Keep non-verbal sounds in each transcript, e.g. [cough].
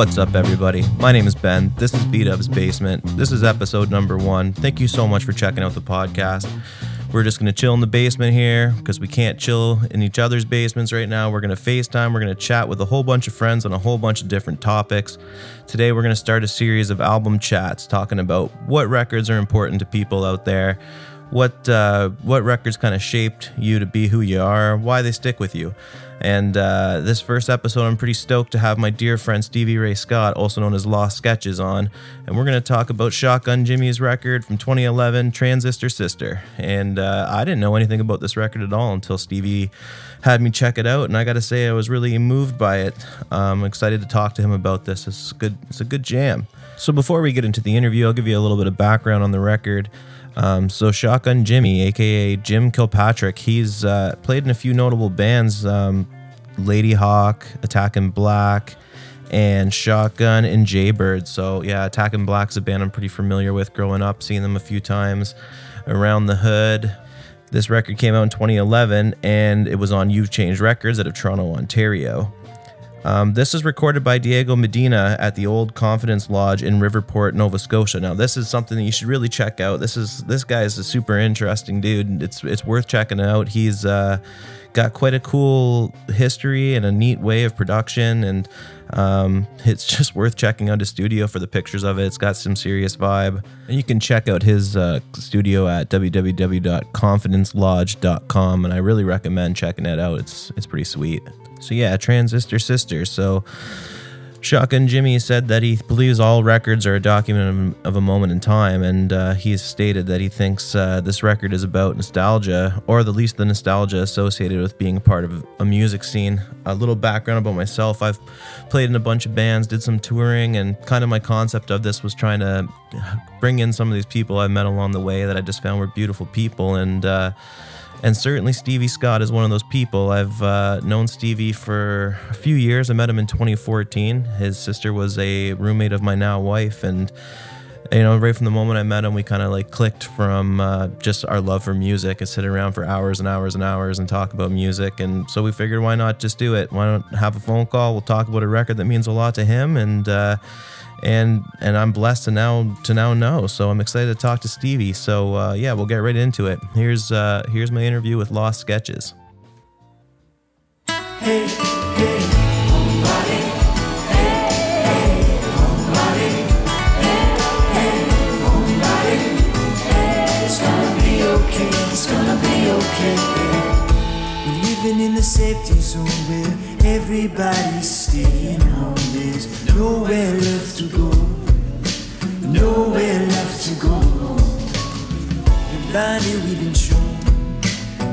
What's up, everybody? My name is Ben. This is B Dub's Basement. This is episode number one. Thank you so much for checking out the podcast. We're just going to chill in the basement here because we can't chill in each other's basements right now. We're going to FaceTime. We're going to chat with a whole bunch of friends on a whole bunch of different topics. Today, we're going to start a series of album chats talking about what records are important to people out there, what uh, what records kind of shaped you to be who you are, why they stick with you. And uh, this first episode, I'm pretty stoked to have my dear friend Stevie Ray Scott, also known as Lost Sketches, on. And we're going to talk about Shotgun Jimmy's record from 2011, Transistor Sister. And uh, I didn't know anything about this record at all until Stevie had me check it out. And I got to say, I was really moved by it. I'm excited to talk to him about this. It's good, it's a good jam. So before we get into the interview, I'll give you a little bit of background on the record. Um, so Shotgun Jimmy, aka Jim Kilpatrick, he's uh, played in a few notable bands: um, Ladyhawke, Attack in Black, and Shotgun and Jaybird. So yeah, Attack in Black's a band I'm pretty familiar with growing up, seeing them a few times around the hood. This record came out in 2011, and it was on You've Changed Records out of Toronto, Ontario. Um, this is recorded by Diego Medina at the Old Confidence Lodge in Riverport, Nova Scotia. Now, this is something that you should really check out. This is this guy is a super interesting dude. It's it's worth checking out. He's uh, got quite a cool history and a neat way of production, and um, it's [laughs] just worth checking out his studio for the pictures of it. It's got some serious vibe, and you can check out his uh, studio at www.confidencelodge.com. And I really recommend checking it out. It's it's pretty sweet. So yeah, Transistor Sister. So Shotgun Jimmy said that he believes all records are a document of, a moment in time, and uh, he's stated that he thinks uh, this record is about nostalgia, or at least the nostalgia associated with being part of a music scene. A little background about myself: I've played in a bunch of bands, did some touring, and kind of my concept of this was trying to bring in some of these people I met along the way that I just found were beautiful people, and uh, and certainly Stevie Scott is one of those people. I've uh, known Stevie for a few years. I met him in 2014. His sister was a roommate of my now wife, and you know, right from the moment I met him, we kind of like clicked from uh, just our love for music and sit around for hours and hours and hours and talk about music. And so we figured, why not just do it? Why not have a phone call? We'll talk about a record that means a lot to him, and uh, and and I'm blessed to now to now know. So I'm excited to talk to Stevie. So uh, yeah, we'll get right into it. Here's uh, here's my interview with Lost Sketches. Hey, okay. We're living in the safety zone everybody's staying home. There's nowhere left to go. Nowhere left to go. We're blinded, we've been shown.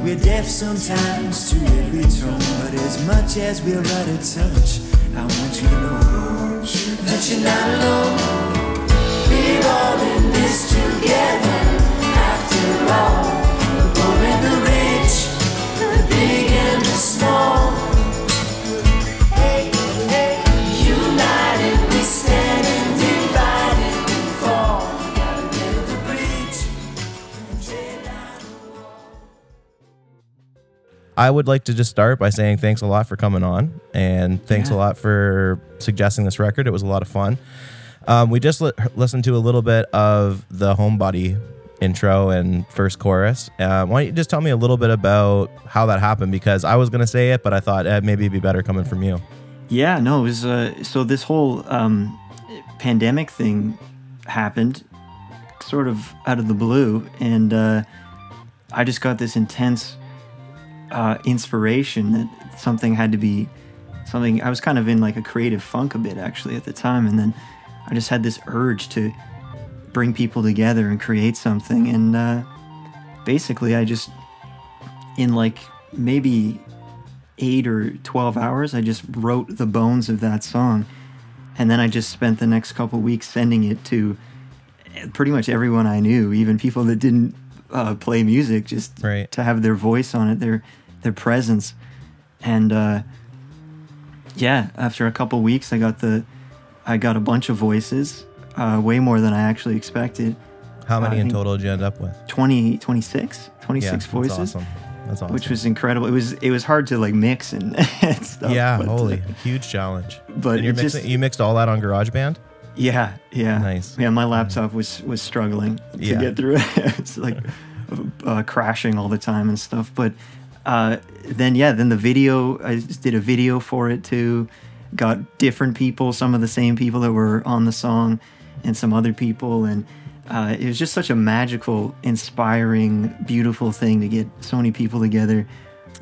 We're deaf sometimes to every tone, but as much as we're out of touch, I want you to know that you're not alone. We're all in this together. After all, the poor and the rich, the big and the small. I would like to just start by saying thanks a lot for coming on, and thanks a lot for suggesting this record. It was a lot of fun. Um, we just li- listened to a little bit of the Homebody intro and first chorus. Uh, why don't you just tell me a little bit about how that happened? Because I was going to say it, but I thought eh, maybe it'd be better coming from you. Yeah, no, it was uh, so this whole um, pandemic thing happened sort of out of the blue, and uh, I just got this intense uh, inspiration that something had to be something. I was kind of in like a creative funk a bit actually at the time, and then I just had this urge to bring people together and create something, and uh, basically I just in like maybe eight or 12 hours, I just wrote the bones of that song. And then I just spent the next couple weeks sending it to pretty much everyone I knew, even people that didn't uh, play music, just Right. to have their voice on it, their their presence. And uh, yeah, after a couple weeks, I got the I got a bunch of voices, uh, way more than I actually expected. How many in total did you end up with? 20, 26, 26 yeah, that's voices. awesome. That's awesome. which was incredible. It was it was hard to like mix and, [laughs] and stuff. yeah, but, uh, holy huge challenge. but and you're it just- you mixed all that on GarageBand. Yeah, yeah. Nice. Yeah, my laptop was was struggling to Yeah. get through it. [laughs] it's like uh, crashing all the time and stuff. But uh, then yeah, then the video I just did a video for it too. Got different people, some of the same people that were on the song, and some other people, and uh, it was just such a magical, inspiring, beautiful thing to get so many people together.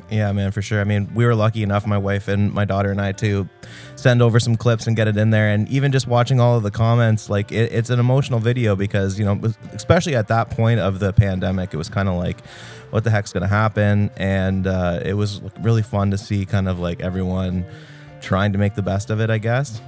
Yeah, man, for sure. I mean, we were lucky enough, my wife and my daughter and I, to send over some clips and get it in there. And even just watching all of the comments, like it, it's an emotional video because, you know, especially at that point of the pandemic, it was kind of like, what the heck's going to happen? And uh, it was really fun to see kind of like everyone trying to make the best of it, I guess.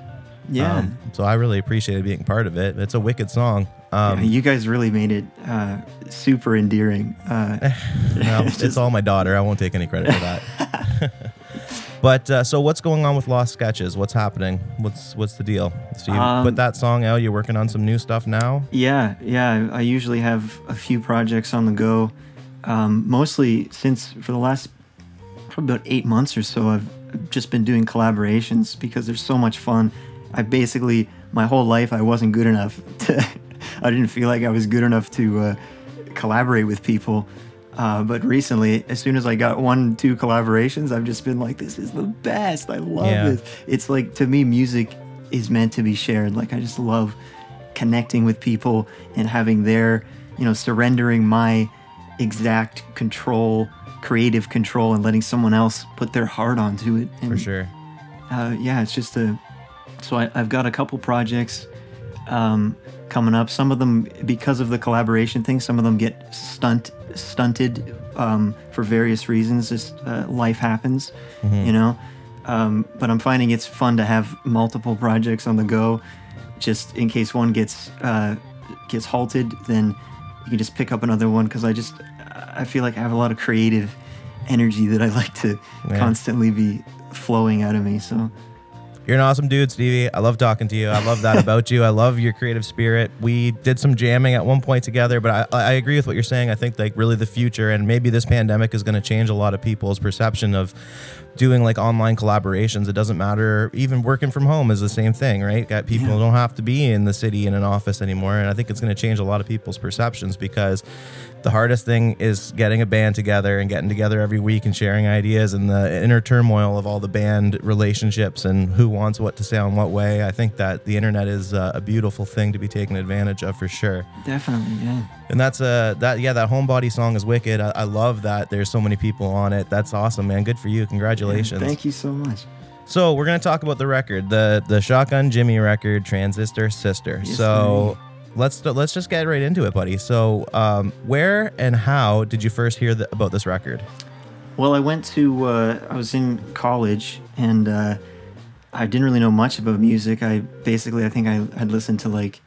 Yeah. Um, so I really appreciated being part of it. It's a wicked song. Um, Yeah, you guys really made it uh, super endearing. Uh, [laughs] No, [laughs] it's all my daughter. I won't take any credit for that. [laughs] but uh, so, what's going on with Lost Sketches? What's happening? What's what's the deal? So you Um, put that song out. You're working on some new stuff now. Yeah, yeah. I usually have a few projects on the go. Um, mostly since for the last probably about eight months or so, I've just been doing collaborations because they're so much fun. I basically my whole life I wasn't good enough to. I didn't feel like I was good enough to uh, collaborate with people. Uh, but recently, as soon as I got one, two collaborations, I've just been like, this is the best. I love Yeah. it. It's like, to me, music is meant to be shared. Like, I just love connecting with people and having their, you know, surrendering my exact control, creative control, and letting someone else put their heart onto it. And, For sure. uh, yeah, it's just a. So I, I've got a couple projects um, coming up. Some of them, because of the collaboration thing, some of them get stunt stunted um, for various reasons. Just uh, life happens, you know. Um, but I'm finding it's fun to have multiple projects on the go, just in case one gets uh, gets halted. Then you can just pick up another one because I just I feel like I have a lot of creative energy that I like to Yeah. constantly be flowing out of me. So You're an awesome dude, Stevie. I love talking to you. I love that [laughs] about you. I love your creative spirit. We did some jamming at one point together, but I, I agree with what you're saying. I think like really the future and maybe this pandemic is going to change a lot of people's perception of doing like online collaborations. It doesn't matter. Even working from home is the same thing, right? Got people Yeah. don't have to be in the city in an office anymore, and I think it's going to change a lot of people's perceptions because the hardest thing is getting a band together and getting together every week and sharing ideas and the inner turmoil of all the band relationships and who wants what to say on what way. I think that the internet is uh, a beautiful thing to be taken advantage of for sure. definitely, yeah. And that's uh that yeah that homebody song is wicked. I, I love that there's so many people on it. That's awesome, man. Good for you. Congratulations. Thank you so much. So we're gonna talk about the record, the the Shotgun Jimmy record, Transistor Sister. Yes, so let's let's just get right into it, buddy. So um, where and how did you first hear the, about this record? Well, I went to, uh, I was in college and uh, I didn't really know much about music. I basically, I think I had listened to like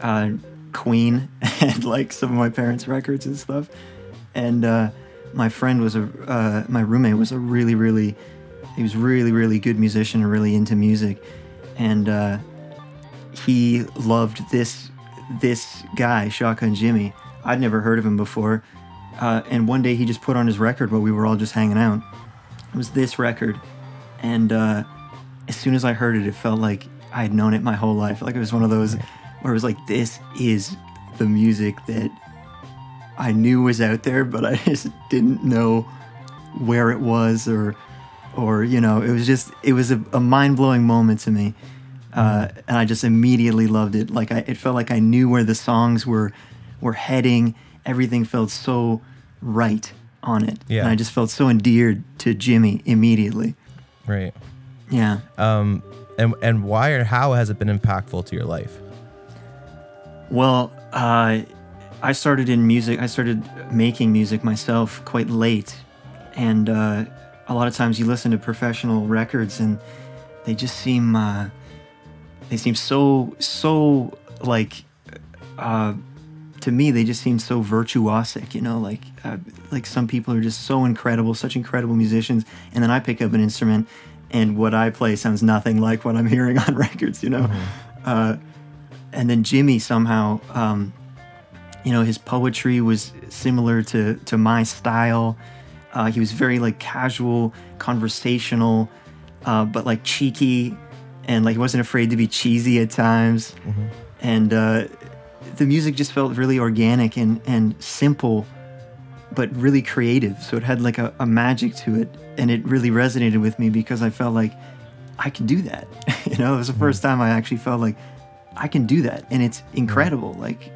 uh, Queen [laughs] and like some of my parents' records and stuff. And uh, my friend was a, uh, my roommate was a really, really, he was really, really good musician and really into music. And uh, he loved this, this guy, Shotgun Jimmy. I'd never heard of him before. Uh, and one day he just put on his record while we were all just hanging out. It was this record, and uh, as soon as I heard it, it felt like I had known it my whole life. Like it was one of those where it was like, this is the music that I knew was out there, but I [laughs] just didn't know where it was or, or you know, it was just it was a, a mind blowing moment to me, uh, and I just immediately loved it. Like I, it felt like I knew where the songs were were heading. Everything felt so right on it, Yeah. and I just felt so endeared to Jimmy immediately. Right. Yeah. Um, and and why or how has it been impactful to your life? Well, uh, I started in music. I started making music myself quite late, and uh, a lot of times you listen to professional records, and they just seem uh, they seem so so like uh, to me they just seem so virtuosic. You know, like uh, like some people are just so incredible, such incredible musicians, and then I pick up an instrument, and what I play sounds nothing like what I'm [laughs] hearing on records. You know. Uh, and then Jimmy somehow, um, you know, his poetry was similar to to my style. Uh, he was very like casual, conversational, uh, but like cheeky, and like he wasn't afraid to be cheesy at times. And uh, the music just felt really organic and and simple, but really creative. So it had like a, a magic to it, and it really resonated with me because I felt like I can do that. [laughs] you know, it was the first time I actually felt like I can do that, and it's incredible. Like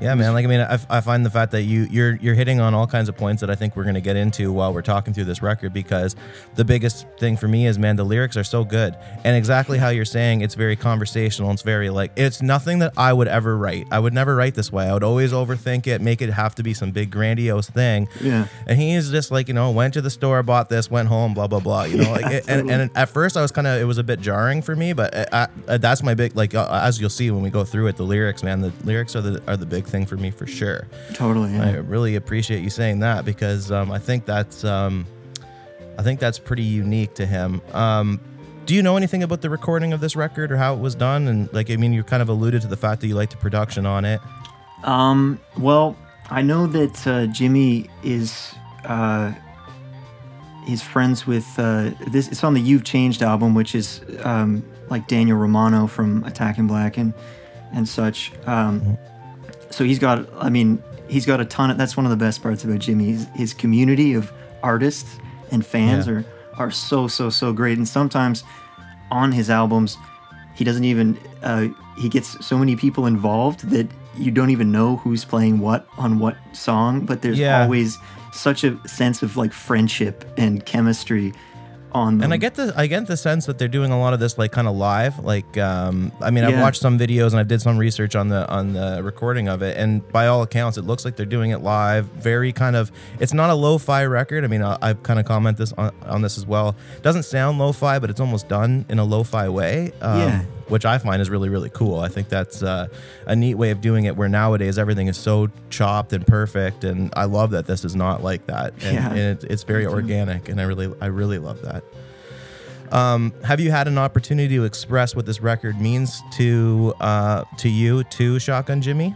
Yeah, man. Like I mean, I, I find the fact that you you're you're hitting on all kinds of points that I think we're gonna get into while we're talking through this record because the biggest thing for me is man, the lyrics are so good and exactly how you're saying it's very conversational. It's very like it's nothing that I would ever write. I would never write this way. I would always overthink it, make it have to be some big grandiose thing. Yeah. And he is just like you know went to the store, bought this, went home, blah blah blah. You know, [laughs] like it, and, and at first I was kind of it was a bit jarring for me, but uh, uh, that's my big like uh, as you'll see when we go through it, the lyrics, man, the lyrics are the are the big thing for me for sure. totally, I really appreciate you saying that because um, I think that's um, I think that's pretty unique to him. Um, do you know anything about the recording of this record or how it was done? And like, I mean, you kind of alluded to the fact that you liked the production on it. Um, well, I know that uh, Jimmy is uh, he's friends with uh, this. It's on the You've Changed album, which is um, like Daniel Romano from Attack in Black and and such. Um, so he's got. I mean, he's got a ton of. That's one of the best parts about Jimmy. His, his community of artists and fans Yeah. are are so so so great. And sometimes on his albums, he doesn't even. Uh, he gets so many people involved that you don't even know who's playing what on what song. But there's Yeah. always such a sense of like friendship and chemistry on them. And I get the I get the sense that they're doing a lot of this like kind of live. Like, um, I mean, I've watched some videos and I did some research on the on the recording of it, and by all accounts, it looks like they're doing it live. Very kind of. It's not a lo-fi record. I mean, I, I kind of comment this on, on this as well. It doesn't sound lo-fi, but it's almost done in a lo-fi way. Um, Yeah. Which I find is really really cool. I think that's uh, a neat way of doing it. Where nowadays everything is so chopped and perfect, and I love that this is not like that. And, Yeah. and it, it's very organic, and I really I really love that. Um, have you had an opportunity to express what this record means to uh, to you, to Shotgun Jimmy?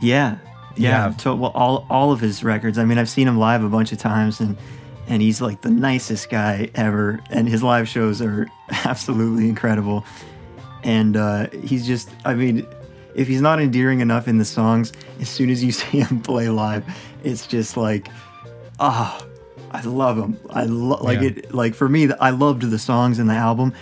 Yeah, yeah. Yeah. To, well, all all of his records. I mean, I've seen him live a bunch of times, and and he's like the nicest guy ever. And his live shows are [laughs] absolutely incredible. And uh, he's just, I mean, if he's not endearing enough in the songs, as soon as you [laughs] see him play live, it's just like, ah, I love him. I love like Yeah. it. Like for me, I loved the songs in the album.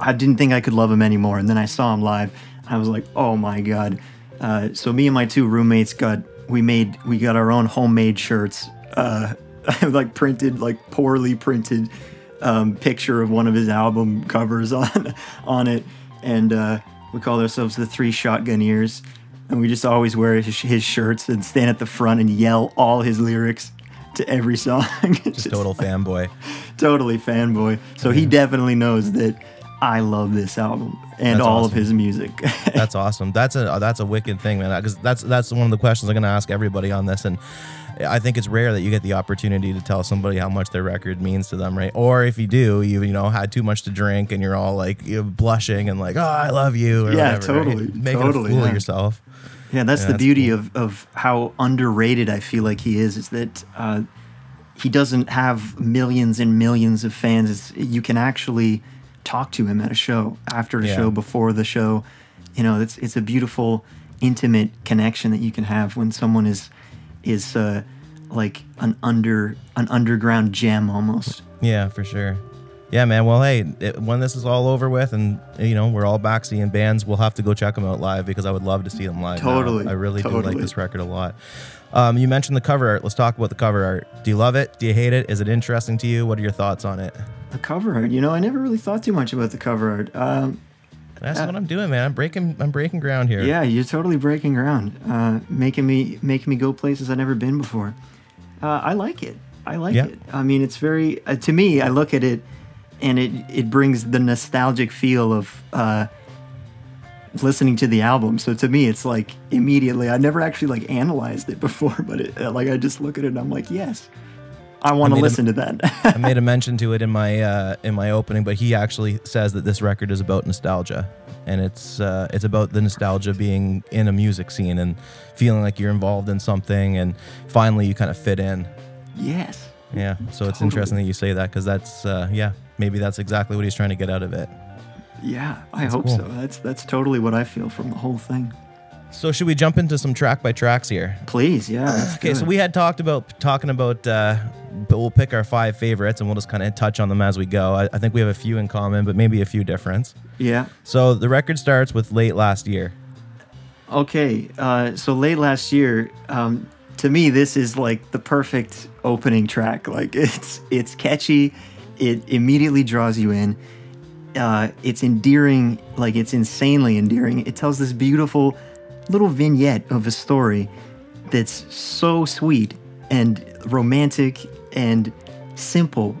I didn't think I could love him anymore. And then I saw him live. I was like, oh my god. Uh, so me and my two roommates got we made we got our own homemade shirts. Uh, [laughs] like printed like poorly printed um, picture of one of his album covers [laughs] on on it, and uh, we called ourselves the Three Shotguneers. And we just always wear his, his shirts and stand at the front and yell all his lyrics to every song. [laughs] Just Total fanboy. totally fanboy. So he definitely knows that I love this album and That's all of his music. [laughs] That's awesome. That's a that's a wicked thing, man. Because that's that's one of the questions I'm going to ask everybody on this, and I think it's rare that you get the opportunity to tell somebody how much their record means to them, right? Or if you do, you you know had too much to drink and you're all like you know, blushing and like, oh, I love you. Or Yeah, whatever, right? totally, Making totally, a fool yeah. of yourself. yeah, that's Yeah, the that's beauty cool. of, of how underrated I feel like he is, is that uh, he doesn't have millions and millions of fans. It's, you can actually talk to him at a show, after a Yeah. show, before the show. You know, it's it's a beautiful, intimate connection that you can have when someone is is uh, like an under an underground gem almost. Yeah, for sure. Yeah, man. Well, hey, it, when this is all over with, and you know we're all back seeing bands, we'll have to go check them out live because I would love to see them live. now. Totally, I really do like this record a lot. Um, you mentioned the cover art. Let's talk about the cover art. Do you love it? Do you hate it? Is it interesting to you? What are your thoughts on it? The cover art, you know, I never really thought too much about the cover art. Um, That's Uh, what I'm doing, man. I'm breaking. I'm breaking ground here. yeah, you're totally breaking ground, uh, making me making me go places I've never been before. Uh, I like it. I like Yeah. it. I mean, it's very uh, to me. I look at it, and it it brings the nostalgic feel of uh, listening to the album. So to me, it's like immediately. I never actually like analyzed it [laughs] before, but it, uh, like I just look at it and I'm like, yes, I want to made a- listen to that. [laughs] I made a mention to it in my uh, in my opening, but he actually says that this record is about nostalgia, and it's uh, it's about the nostalgia being in a music scene and feeling like you're involved in something, and finally you kind of fit in. Yes. Yeah. So it's interesting that you say that because that's uh, yeah maybe that's exactly what he's trying to get out of it. Yeah, I That's hope cool. so. That's that's totally what I feel from the whole thing. So should we jump into some track by tracks here? Please, yeah. Okay, so we had talked about talking about, uh, but we'll pick our five favorites and we'll just kind of touch on them as we go. I, I think we have a few in common, but maybe a few difference. Yeah. So the record starts with late last year. Okay, uh, so late last year, um, to me, this is like the perfect opening track. Like [laughs] it's it's catchy, it immediately draws you in. Uh, it's endearing, like it's insanely endearing. It tells this beautiful little vignette of a story that's so sweet and romantic and simple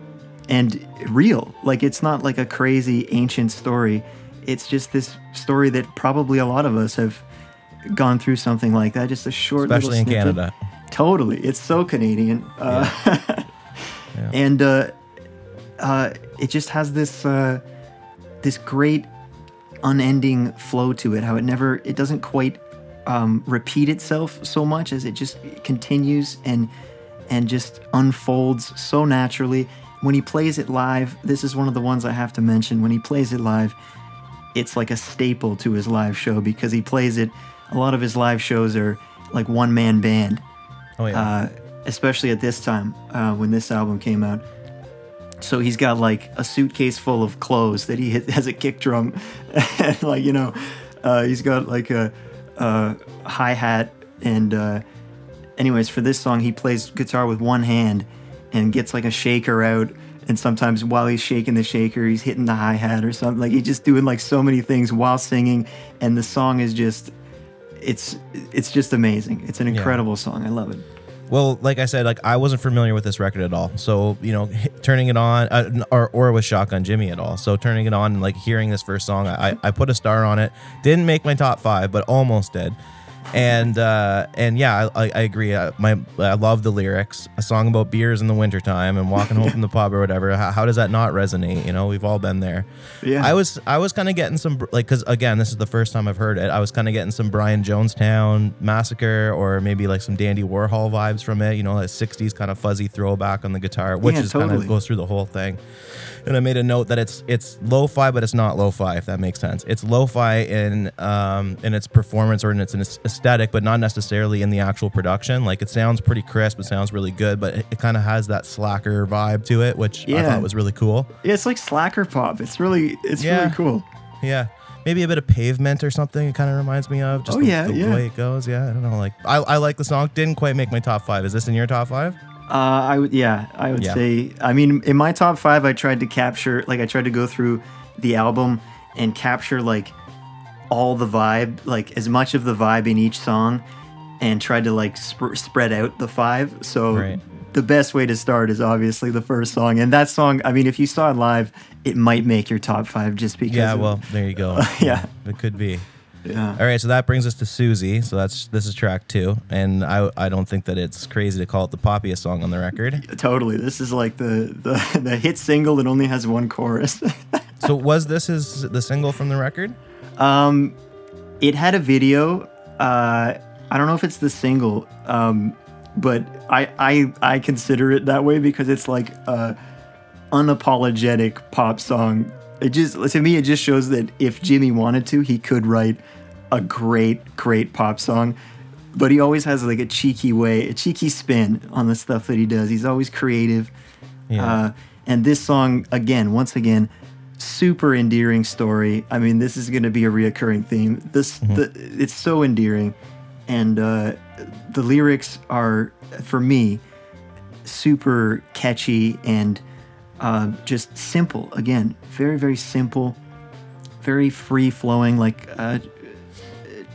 and real. Like it's not like a crazy ancient story. It's just this story that probably a lot of us have gone through something like that. Just a short, little Especially in snippet. Canada. Totally, it's so Canadian, uh, [laughs] and uh, uh, it just has this uh, this great unending flow to it. How it never, it doesn't quite um, repeat itself so much as it just continues and and just unfolds so naturally. When he plays it live, this is one of the ones I have to mention. When he plays it live, it's like a staple to his live show because he plays it. A lot of his live shows are like one man band, Oh yeah. uh, especially at this time uh, when this album came out. So he's got like a suitcase full of clothes that he [laughs] has a kick drum, [laughs] and like you know, uh, he's got like a, a hi hat and. Uh, anyways, for this song, he plays guitar with one hand and gets like a shaker out. And sometimes while he's shaking the shaker, he's hitting the hi hat or something. Like he's just doing like so many things while singing. And the song is just, it's it's just amazing. It's an incredible song. I love it. Well, like I said, like I wasn't familiar with this record at all. So you know, h- turning it on, uh, or or with Shotgun Jimmy at all. So turning it on and like hearing this first song, I I put a star on it. Didn't make my top five, but almost did. And uh, and yeah, I, I I agree. I, my I love the lyrics. A song about beers in the wintertime and walking home from the pub or whatever. How, how does that not resonate? You know, we've all been there. Yeah. I was I was kind of getting some like because again this is the first time I've heard it. I was kind of getting some Brian Jonestown massacre or maybe like some Dandy Warhol vibes from it. You know, that '60s kind of fuzzy throwback on the guitar, which Yeah, is kind of goes through the whole thing. And I made a note that it's it's lo-fi, but it's not lo-fi. If that makes sense, it's lo-fi in um in its performance or in its aesthetic, but not necessarily in the actual production. Like it sounds pretty crisp, it sounds really good, but it, it kind of has that slacker vibe to it, which I thought was really cool. Yeah, it's like slacker pop. It's really it's Yeah. really cool. Yeah. Maybe a bit of pavement or something. It kind of reminds me of just Oh, the, yeah, the yeah. way it goes. Yeah, I don't know. Like I, I like the song. Didn't quite make my top five. Is this in your top five? Uh, I would, yeah, I would Yeah. say. I mean, in my top five, I tried to capture, like, I tried to go through the album and capture like all the vibe, like as much of the vibe in each song, and tried to like sp- spread out the five. So Right. the best way to start is obviously the first song, and that song. I mean, if you saw it live, it might make your top five just because. Yeah. of- Well, there you go. [laughs] Yeah. It could be. Yeah. All right. So that brings us to Susie. So that's this is track two, and I I don't think that it's crazy to call it the poppiest song on the record. Totally. This is like the, the [laughs] the hit single that only has one chorus. [laughs] So was this his the single from the record? Um, it had a video. Uh, I don't know if it's the single, um, but I, I I consider it that way because it's like a unapologetic pop song. It just to me it just shows that if Jimmy wanted to, he could write a great great pop song. But he always has like a cheeky way, a cheeky spin on the stuff that he does. He's always creative. Yeah. Uh, and this song, again, once again, super endearing story. I mean, this is going to be a reoccurring theme. This, the, it's so endearing, and uh, the lyrics are, for me, super catchy and uh, just simple. Again, very very simple, very free flowing, like uh,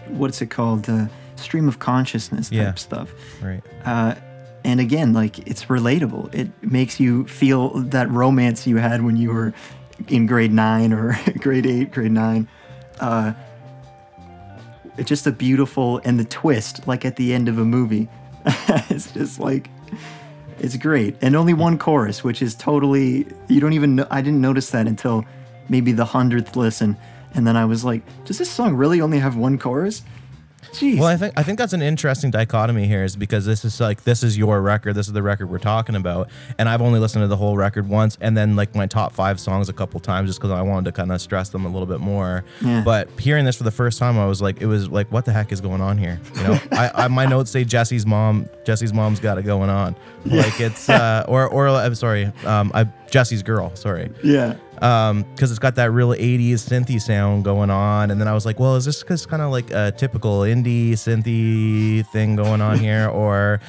what's it called? Uh, stream of consciousness type Yeah. stuff Right. uh, and again like it's relatable it makes you feel that romance you had when you were in grade 9 or [laughs] grade 8 grade 9 uh, it's just a beautiful and the twist like at the end of a movie [laughs] it's just like it's great. And only one chorus which is totally you don't even know i didn't notice that until maybe the hundredth listen. And then i was like does this song really only have one chorus Jeez. Well, I think I think that's an interesting dichotomy here, is because this is like this is your record, this is the record we're talking about, and I've only listened to the whole record once, and then like my top five songs a couple times, just because I wanted to kind of stress them a little bit more. Yeah. But hearing this for the first time, I was like, it was like, what the heck is going on here? You know, I, I my notes say Jesse's mom, Jesse's mom's got it going on, like it's uh, or or I'm sorry, um, I Jesse's girl, sorry yeah. Um because it's got that real 80s synthy sound going on. And then i was like well is this just kind of like a typical indie synthy thing going on [laughs] here? Or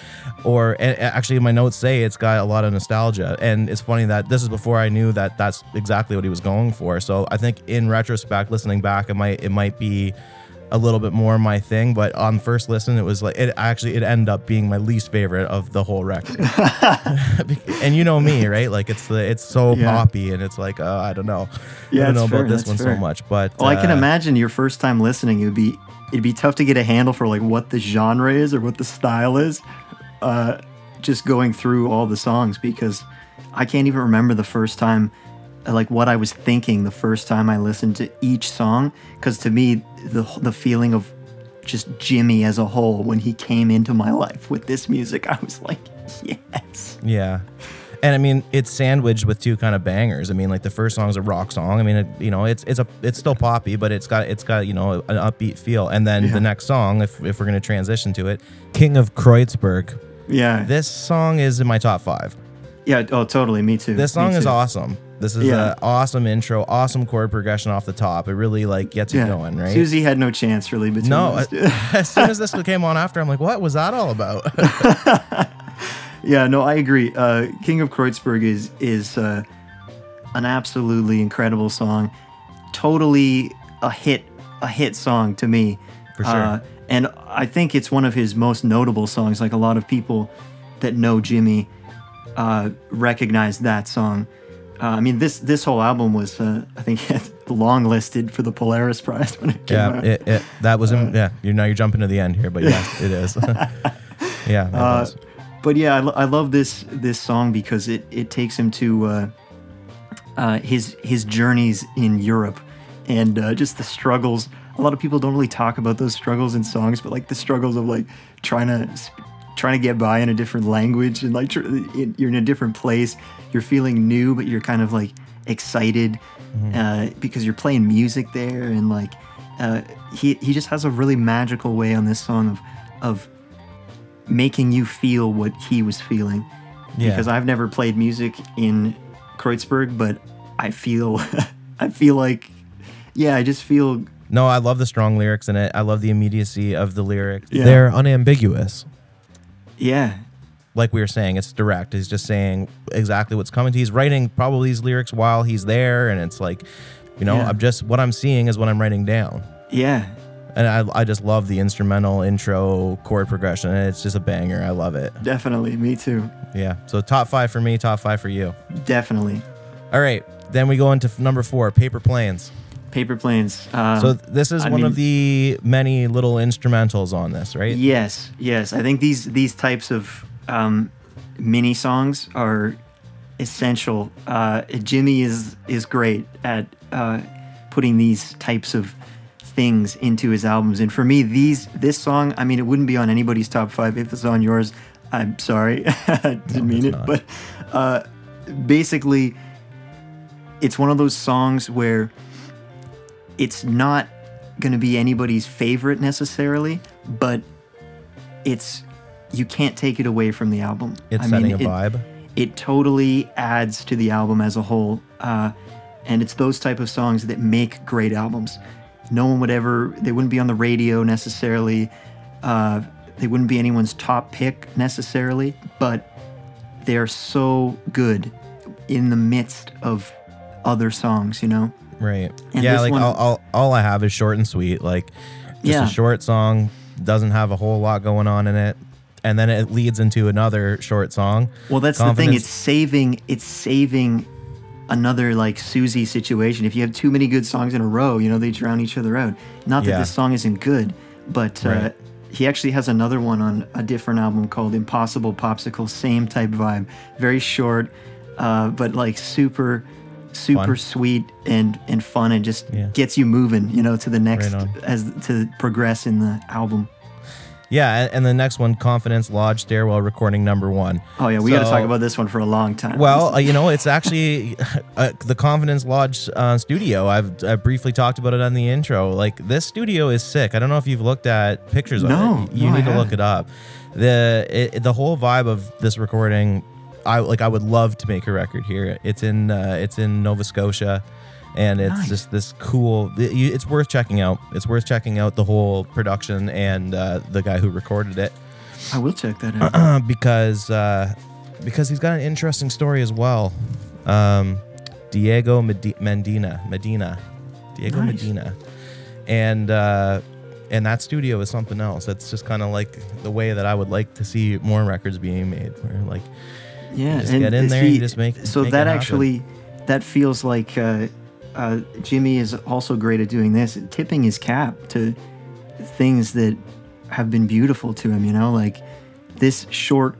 or actually my notes say it's got a lot of nostalgia. And it's funny that this is before i knew that that's exactly what he was going for. So i think in retrospect listening back it might it might be a little bit more my thing but on first listen it was like it actually it ended up being my least favorite of the whole record [laughs] [laughs] and you know me right like it's the it's so Yeah. poppy and it's like uh, i don't know Yeah, i don't know it's about this one fair. so much but Well, I can uh, imagine your first time listening, it would be it'd be tough to get a handle for like what the genre is or what the style is. Uh, just going through all the songs because I can't even remember the first time, uh, like what I was thinking the first time I listened to each song. Because to me, the the feeling of just Jimmy as a whole when he came into my life with this music, I was like, yes. Yeah. And I mean, it's sandwiched with two kind of bangers. I mean, like the first song's a rock song. I mean, it, you know, it's it's a it's still poppy, but it's got it's got you know an upbeat feel. And then Yeah. the next song, if if we're gonna transition to it, King of Kreuzberg. Yeah. This song is in my top five. yeah. Oh, totally. Me too. This Me song is too. awesome. This is Yeah. an awesome intro, awesome chord progression off the top. It really like gets you going, right? Susie had no chance really between no, [laughs] as soon as this [laughs] came on after, I'm like, what was that all about? [laughs] Yeah, no, I agree. Uh, King of Kreuzberg is is uh, an absolutely incredible song. Totally a hit, a hit song to me. For sure. Uh, and I think it's one of his most notable songs. Like a lot of people that know Jimmy uh, recognize that song. Uh, I mean, this this whole album was, uh, I think, [laughs] long listed for the Polaris Prize when it came yeah, out. it, it, that was Uh, in, yeah. You're, now you're jumping to the end here, but yes, [laughs] it is. [laughs] yeah, that Uh, but yeah, I, lo- I love this this song because it, it takes him to uh, uh, his his journeys in Europe and uh, just the struggles. A lot of people don't really talk about those struggles in songs, but like the struggles of like trying to sp- trying to get by in a different language and like tr- in- you're in a different place. You're feeling new, but you're kind of like excited uh, because you're playing music there and like uh, he he just has a really magical way on this song of of making you feel what he was feeling. Yeah. Because I've never played music in Kreuzberg, but I feel [laughs] I feel like yeah, I just feel No, I love the strong lyrics in it. I love the immediacy of the lyrics. Yeah. They're unambiguous. yeah. Like we were saying, it's direct. He's just saying exactly what's coming. He's writing probably these lyrics while he's there, and it's like, you know, Yeah. I'm just what I'm seeing is what I'm writing down. Yeah. And I, I just love the instrumental intro chord progression. and It's just a banger. I love it. Definitely. Me too. Yeah. So top five for me, top five for you. Definitely. All right. Then we go into number four, Paper Planes. Paper planes. Um, So this is I one of the many little instrumentals on this, right? Yes, yes. I think these these types of um, mini songs are essential. Uh, Jimmy is is great at uh, putting these types of things into his albums, and for me, these this song, I mean, it wouldn't be on anybody's top five if it's on yours. I'm sorry, [laughs] I didn't mean it, not. but uh, basically, it's one of those songs where it's not going to be anybody's favorite necessarily, but it's you can't take it away from the album. It's I setting mean, a it- vibe. It totally adds to the album as a whole, uh, and it's those type of songs that make great albums. No one would ever; they wouldn't be on the radio necessarily. Uh, they wouldn't be anyone's top pick necessarily, but they're so good in the midst of other songs. You know. Right. And yeah, like one- all, all, all I have is short and sweet. Like just Yeah. a short song, doesn't have a whole lot going on in it. And then it leads into another short song. Well, that's the thing. It's saving. It's saving another like Susie situation. If you have too many good songs in a row, you know they drown each other out. Not that Yeah. this song isn't good, but uh, Right. he actually has another one on a different album called Impossible Popsicle. Same type vibe. Very short, uh, but like super, super Fun. sweet and and fun and just Yeah. gets you moving, you know, to the next Right as to progress in the album. Yeah, and, the next one, Confidence Lodge Stairwell Recording Number One. Oh yeah, we got to talk about this one for a long time. Well, uh, you know, it's actually [laughs] uh, the Confidence Lodge uh, studio. I've I briefly talked about it on the intro. Like this studio is sick. I don't know if you've looked at pictures of it. You no, need to look it up. The it, the whole vibe of this recording, I like. I would love to make a record here. It's in uh, it's in Nova Scotia. And it's Nice. just this cool. It's worth checking out. It's worth checking out the whole production and uh, the guy who recorded it I will check that out. [clears throat] because uh, because he's got an interesting story as well. Um, Diego Medi- Medina, Medina, Diego Nice. Medina, and uh, and that studio is something else. It's just kind of like the way that I would like to see more records being made. Where like Yeah, just get in there, you just make- So make that actually, that feels like uh, uh, Jimmy is also great at doing this, tipping his cap to things that have been beautiful to him. You know, like this short,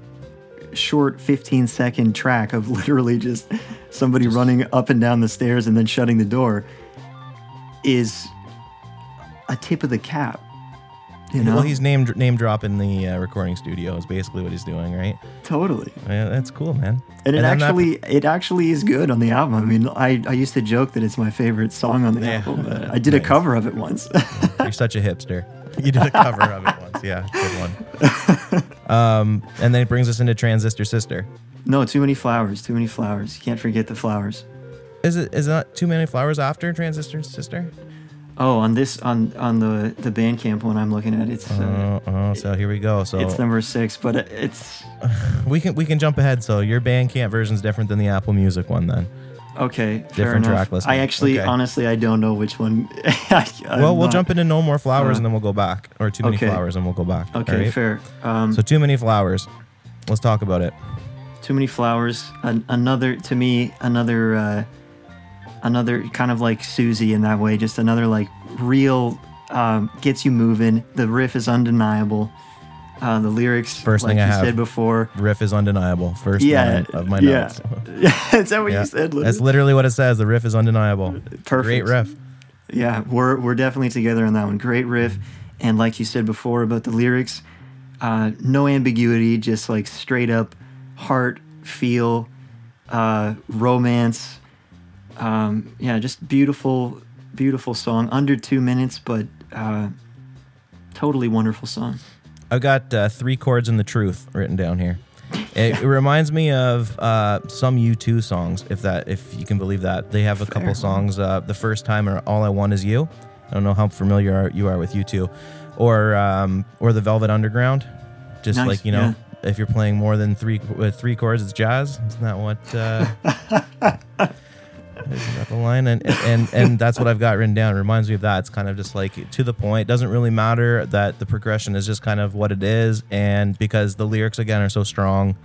short 15 second track of [laughs] literally just somebody running up and down the stairs and then shutting the door is a tip of the cap. You know, well, he's name name dropping the uh, recording studio is basically what he's doing, right? totally. Yeah, that's cool, man. And it I'm not- actually, it actually is good on the album. I mean, I, I used to joke that it's my favorite song on the Yeah. album. But [laughs] I did a cover of it once. You're such a hipster. You did a cover of it once. Yeah, good one. Um, and then it brings us into Transistor Sister. no, too many flowers. Too many flowers. You can't forget the flowers. Is it is it not too many flowers after Transistor Sister? Oh, on this on on the the Bandcamp one I'm looking at, it's uh, Oh, oh, so here we go. So it's number six, but it's [sighs] we can we can jump ahead. So your Bandcamp version is different than the Apple Music one, then. okay. fair Different enough. track listing. I actually, Okay. honestly, I don't know which one. [laughs] I, well, we'll not- jump into No More Flowers uh, and then we'll go back, or Too Many okay. Flowers and we'll go back. Okay, alright? fair. Um, So Too Many Flowers. Let's talk about it. too many flowers an, another to me another uh, another kind of like susie in that way just another like real um, gets you moving the riff is undeniable uh, the lyrics First like thing I have. said before Riff is undeniable. First yeah of my yeah notes. [laughs] is that what Yeah. you said That's literally? literally what it says. The riff is undeniable. Perfect. Great riff. yeah we're, we're definitely together on that one great riff and like you said before about the lyrics uh, no ambiguity just like straight up heart feel uh, romance um, yeah just beautiful beautiful song under two minutes but uh, totally wonderful song I've got uh, three chords in the truth written down here. It, it [laughs] reminds me of uh, some U2 songs, if that, if you can believe that. They have a couple songs. Uh, the first time, or "All I Want Is You." I don't know how familiar you are with U2, or um, or the Velvet Underground. Just Nice, like you know, if you're playing more than three with three chords, it's jazz. Isn't that what? Uh, [laughs] Isn't that the line? And, and and that's what I've got written down. It reminds me of that. It's kind of just like to the point. It doesn't really matter that the progression is just kind of what it is, and because the lyrics again are so strong,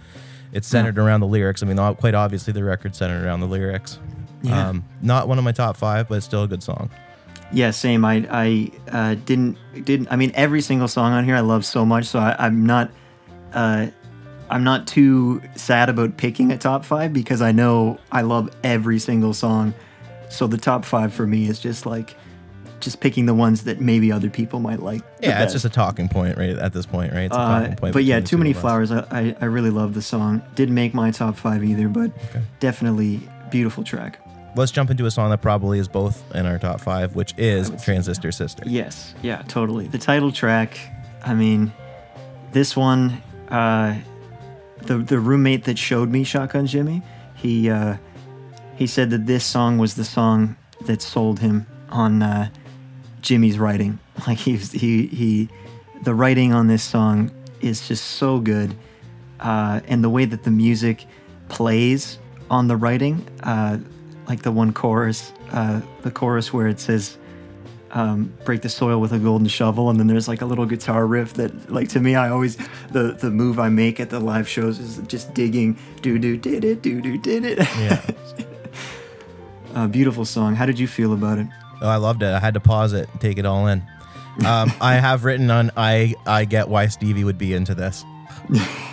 it's centered around the lyrics. I mean, quite obviously the record's centered around the lyrics. Yeah. Um, not one of my top five, but it's still a good song. yeah same i, I uh, didn't didn't i mean every single song on here i love so much so I, i'm not uh, i'm not too sad about picking a top five because i know i love every single song so the top five for me is just like just picking the ones that maybe other people might like Yeah, it's just a talking point, right? At this point, right? It's a Uh, talking point. but yeah, too many flowers. I, I, I really love the song. Didn't make my top five either, but Okay. definitely beautiful track. Let's jump into a song that probably is both in our top five, which is Transistor Sister. Yes, yeah, totally. The title track, I mean, this one, uh, the the roommate that showed me Shotgun Jimmy, he uh, he said that this song was the song that sold him on uh, Jimmy's writing. [laughs] Like he was, he he, the writing on this song is just so good, uh, and the way that the music plays on the writing, uh, like the one chorus, uh, the chorus where it says um, break the soil with a golden shovel and then there's like a little guitar riff that like to me i always the the move i make at the live shows is just digging do do did it do do did it Yeah. [laughs] uh, beautiful song how did you feel about it Oh, I loved it. I had to pause it and take it all in. Um, I have written on I I get why Stevie would be into this.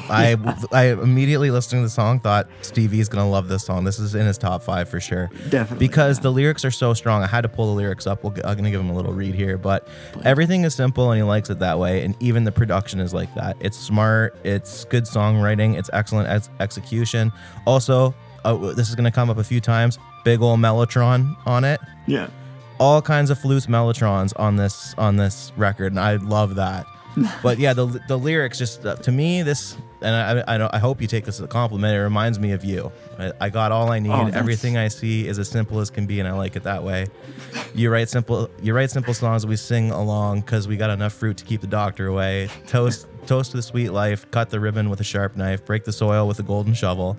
I I immediately listening to the song thought Stevie's gonna love this song. This is in his top five for sure. Definitely, because yeah. the lyrics are so strong. I had to pull the lyrics up. We'll, I'm gonna give him a little read here, but everything is simple and he likes it that way. And even the production is like that. It's smart. It's good songwriting. It's excellent ex- execution. Also, uh, this is gonna come up a few times. Big old mellotron on it Yeah. all kinds of flutes mellotrons on this on this record and i love that [laughs] but yeah the the lyrics just uh, to me this and I, I, don't- I hope you take this as a compliment it reminds me of you i, I got all i need Oh, everything i see is as simple as can be and i like it that way you write simple you write simple songs we sing along because we got enough fruit to keep the doctor away toast toast to the sweet life cut the ribbon with a sharp knife break the soil with a golden shovel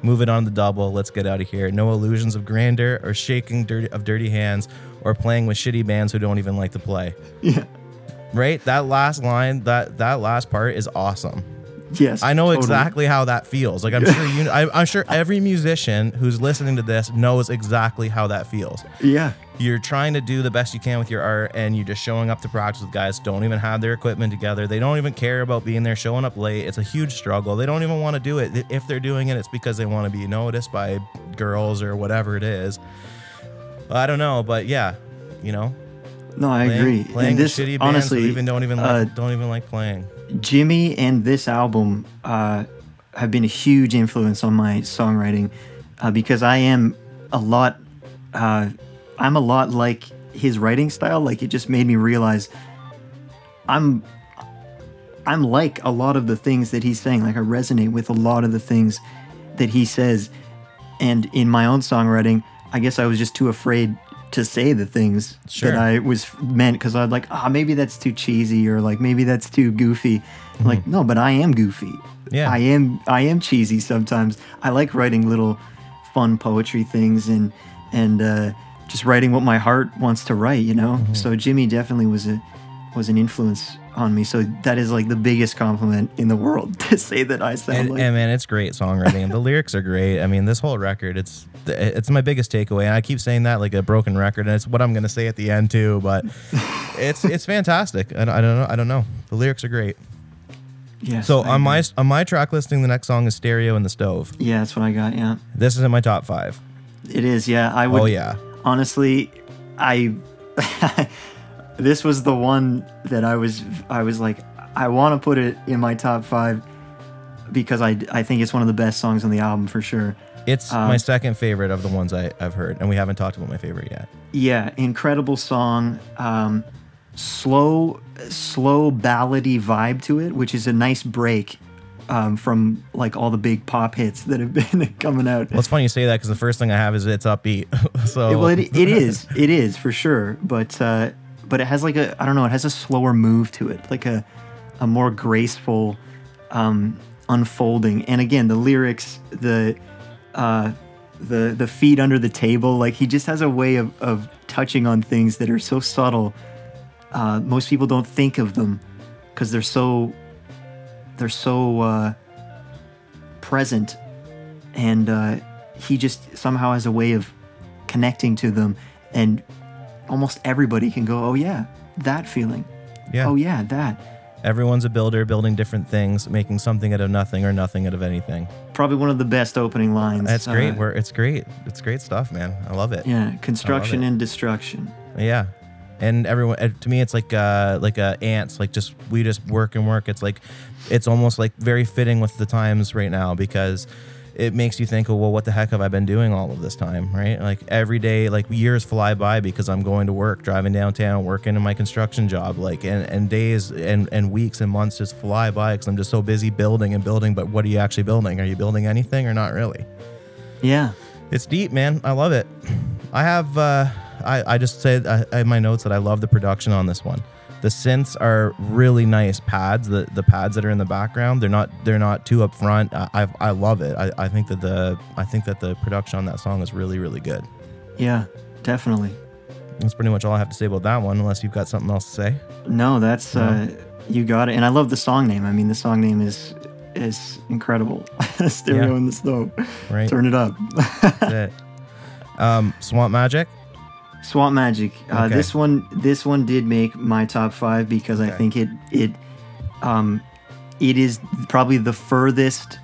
Move it on the double. Let's get out of here. No illusions of grandeur or shaking dirty, of dirty hands or playing with shitty bands who don't even like to play. Yeah. Right? That last line, that that last part is awesome. Yes. I know totally. exactly how that feels. Like I'm sure you, [laughs] I, I'm sure every musician who's listening to this knows exactly how that feels. Yeah. You're trying to do the best you can with your art, and you're just showing up to practice with guys don't even have their equipment together. They don't even care about being there, showing up late. It's a huge struggle. They don't even want to do it. If they're doing it, it's because they want to be noticed by girls or whatever it is. I don't know, but yeah, you know, No, I playing, agree. Playing and this shitty bands honestly, even don't even uh, like, don't even like playing. Jimmie and this album uh, have been a huge influence on my songwriting uh, because I am a lot. Uh, I'm a lot like his writing style. Like it just made me realize I'm. I'm like a lot of the things that he's saying. Like I resonate with a lot of the things that he says, and in my own songwriting, I guess I was just too afraid to say the things Sure. that I was meant because I'd like, ah, maybe that's too cheesy or like maybe that's too goofy. Like, no, but I am goofy. Yeah. I am. I am cheesy sometimes. I like writing little fun poetry things and and uh, just writing what my heart wants to write. You know. So Jimmie definitely was a was an influence on me. So that is like the biggest compliment in the world [laughs] to say that I sound And, like. and man, it's great songwriting. and the lyrics are great. I mean, this whole record, it's it's my biggest takeaway. And I keep saying that like a broken record, and it's what I'm gonna say at the end too. But [laughs] it's it's fantastic. I don't, I don't know. I don't know. The lyrics are great. yes, So I on my on my track listing, the next song is "Stereo in the Stove." yeah, that's what I got. Yeah, This is in my top five. it is. Yeah, I would. Oh yeah, honestly i [laughs] this was the one that i was i was like i want to put it in my top five because i i think it's one of the best songs on the album for sure it's Um, my second favorite of the ones I, I've heard, and we haven't talked about my favorite yet. yeah incredible song um slow slow ballady vibe to it which is a nice break um, from like all the big pop hits that have [laughs] been coming out Well, it's funny you say that because the first thing I have is it's upbeat. [laughs] so well, it, it is. It is for sure. But uh, but it has like a I don't know. It has a slower move to it, like a a more graceful um, unfolding. And again, the lyrics, the uh, the the feet under the table, like he just has a way of of touching on things that are so subtle. Uh, most people don't think of them because they're so they're so uh, present and uh, he just somehow has a way of connecting to them and almost everybody can go oh yeah that feeling yeah, oh yeah that everyone's a builder, building different things, making something out of nothing or nothing out of anything. probably one of the best opening lines That's great. Uh, We're, it's great. It's great stuff, man. I love it. yeah construction it. and destruction Yeah. And everyone uh, to me it's like uh like uh ants like just we just work and work. It's like it's almost like very fitting with the times right now because it makes you think, oh, well, what the heck have I been doing all of this time, right? Like every day, like years fly by because I'm going to work, driving downtown, working in my construction job, like, and, and days and, and weeks and months just fly by because I'm just so busy building and building. But what are you actually building? Are you building anything or not really? yeah It's deep, man. I love it. I have. Uh, I I just said I, I my notes that I love the production on this one. The synths are really nice pads. The the pads that are in the background, they're not they're not too up front. I I, I love it. I, I think that the I think that the production on that song is really really good. yeah definitely That's pretty much all I have to say about that one. Unless you've got something else to say. no that's uh, you got it and i love the song name i mean the song name is is incredible [laughs] stereo Yeah. in the stove Right. turn it up That's it. [laughs] Um, Swamp Magic. Swamp Magic. Uh, Okay. This one, this one did make my top five because I think it it um, it is probably the furthest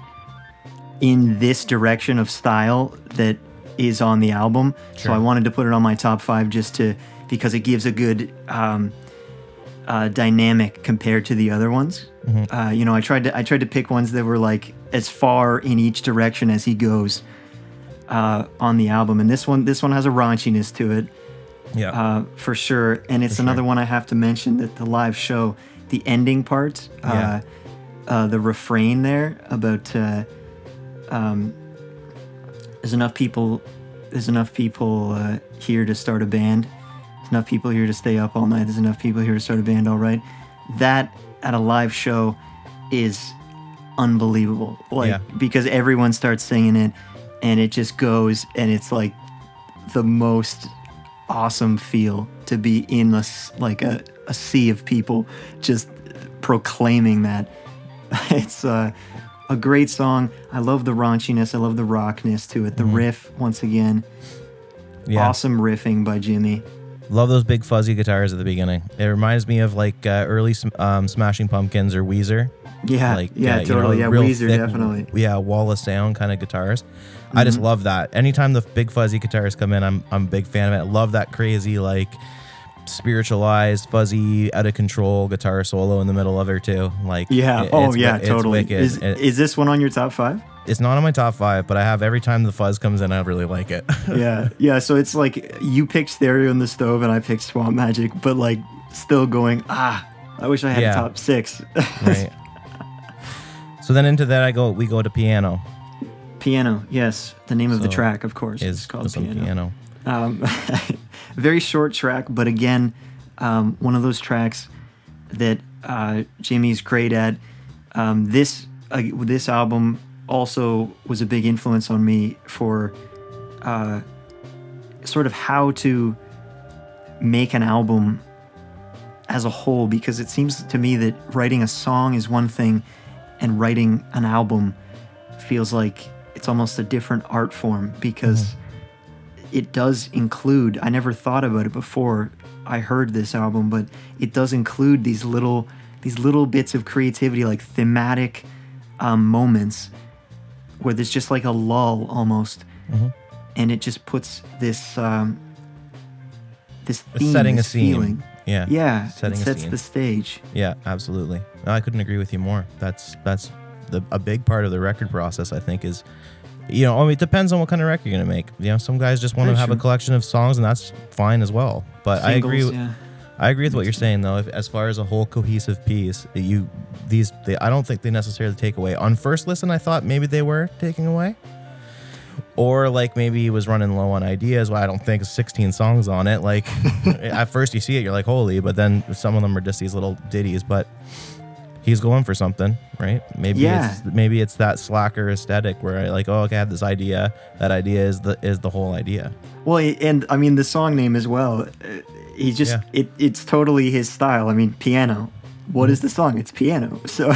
in this direction of style that is on the album. So I wanted to put it on my top five just to because it gives a good um, uh, dynamic compared to the other ones. Uh, you know, I tried to I tried to pick ones that were like as far in each direction as he goes uh, on the album, and this one this one has a raunchiness to it Yeah. uh, for sure. And it's For another sure. one I have to mention that the live show, the ending part, Yeah. uh, uh, the refrain there about uh, um, there's enough people, there's enough people uh, here to start a band. There's enough people here to stay up all night. There's enough people here to start a band. All right, that at a live show is unbelievable. Like Yeah. because everyone starts singing it, and it just goes, and it's like the most awesome feel to be in a, s- like a, a sea of people just proclaiming that. [laughs] It's uh, a great song. I love the raunchiness. I love the rockness to it. The riff, once again, yeah. awesome riffing by Jimmie. Love those big fuzzy guitars at the beginning. It reminds me of like uh, early um, Smashing Pumpkins or Weezer. Yeah, like yeah, uh, you know, totally. yeah, Weezer, thick, definitely. Yeah, wall of sound kind of guitars. I just love that. Anytime the big fuzzy guitars come in, I'm I'm a big fan of it. I love that crazy like spiritualized, fuzzy, out of control guitar solo in the middle of it too. Like Yeah. it- oh, yeah, it's totally. wicked. Is, It- is this one on your top five? it's not on my top five, but I have every time the fuzz comes in, I really like it. [laughs] yeah, yeah. So it's like you picked Stereo in the Stove and I picked Swamp Magic, but like still going, ah, I wish I had Yeah. a top six. [laughs] right. So then into that I go we go to piano. Piano, yes. The name of the track, of course, is called Piano. piano. Um, [laughs] very short track, but again, um, one of those tracks that uh, Jimmie's great at. Um, this uh, this album also was a big influence on me for uh, sort of how to make an album as a whole, because it seems to me that writing a song is one thing, and writing an album feels like it's almost a different art form because it does include i never thought about it before i heard this album but it does include these little these little bits of creativity like thematic um, moments where there's just like a lull almost and it just puts this um, this theme setting a scene. feeling Yeah. yeah Setting it sets scene. the stage Yeah, absolutely. No, I couldn't agree with you more. That's that's the a big part of the record process. I think is, you know, I mean, it depends on what kind of record you're gonna make. You know, some guys just want to have a collection of songs, and that's fine as well. But I agree. With yeah. I agree with what you're saying though. If, as far as a whole cohesive piece, you these they, I don't think they necessarily take away. On first listen, I thought maybe they were taking away, or like maybe he was running low on ideas. Well, I don't think 16 songs on it. Like [laughs] at first you see it, you're like holy, but then some of them are just these little ditties. But he's going for something, right? Maybe Yeah. it's maybe it's that slacker aesthetic where I like oh okay, I have this idea. That idea is the is the whole idea. Well, and I mean the song name as well. uh, He just Yeah. it it's totally his style. I mean, piano. What is the song? It's piano. [laughs] So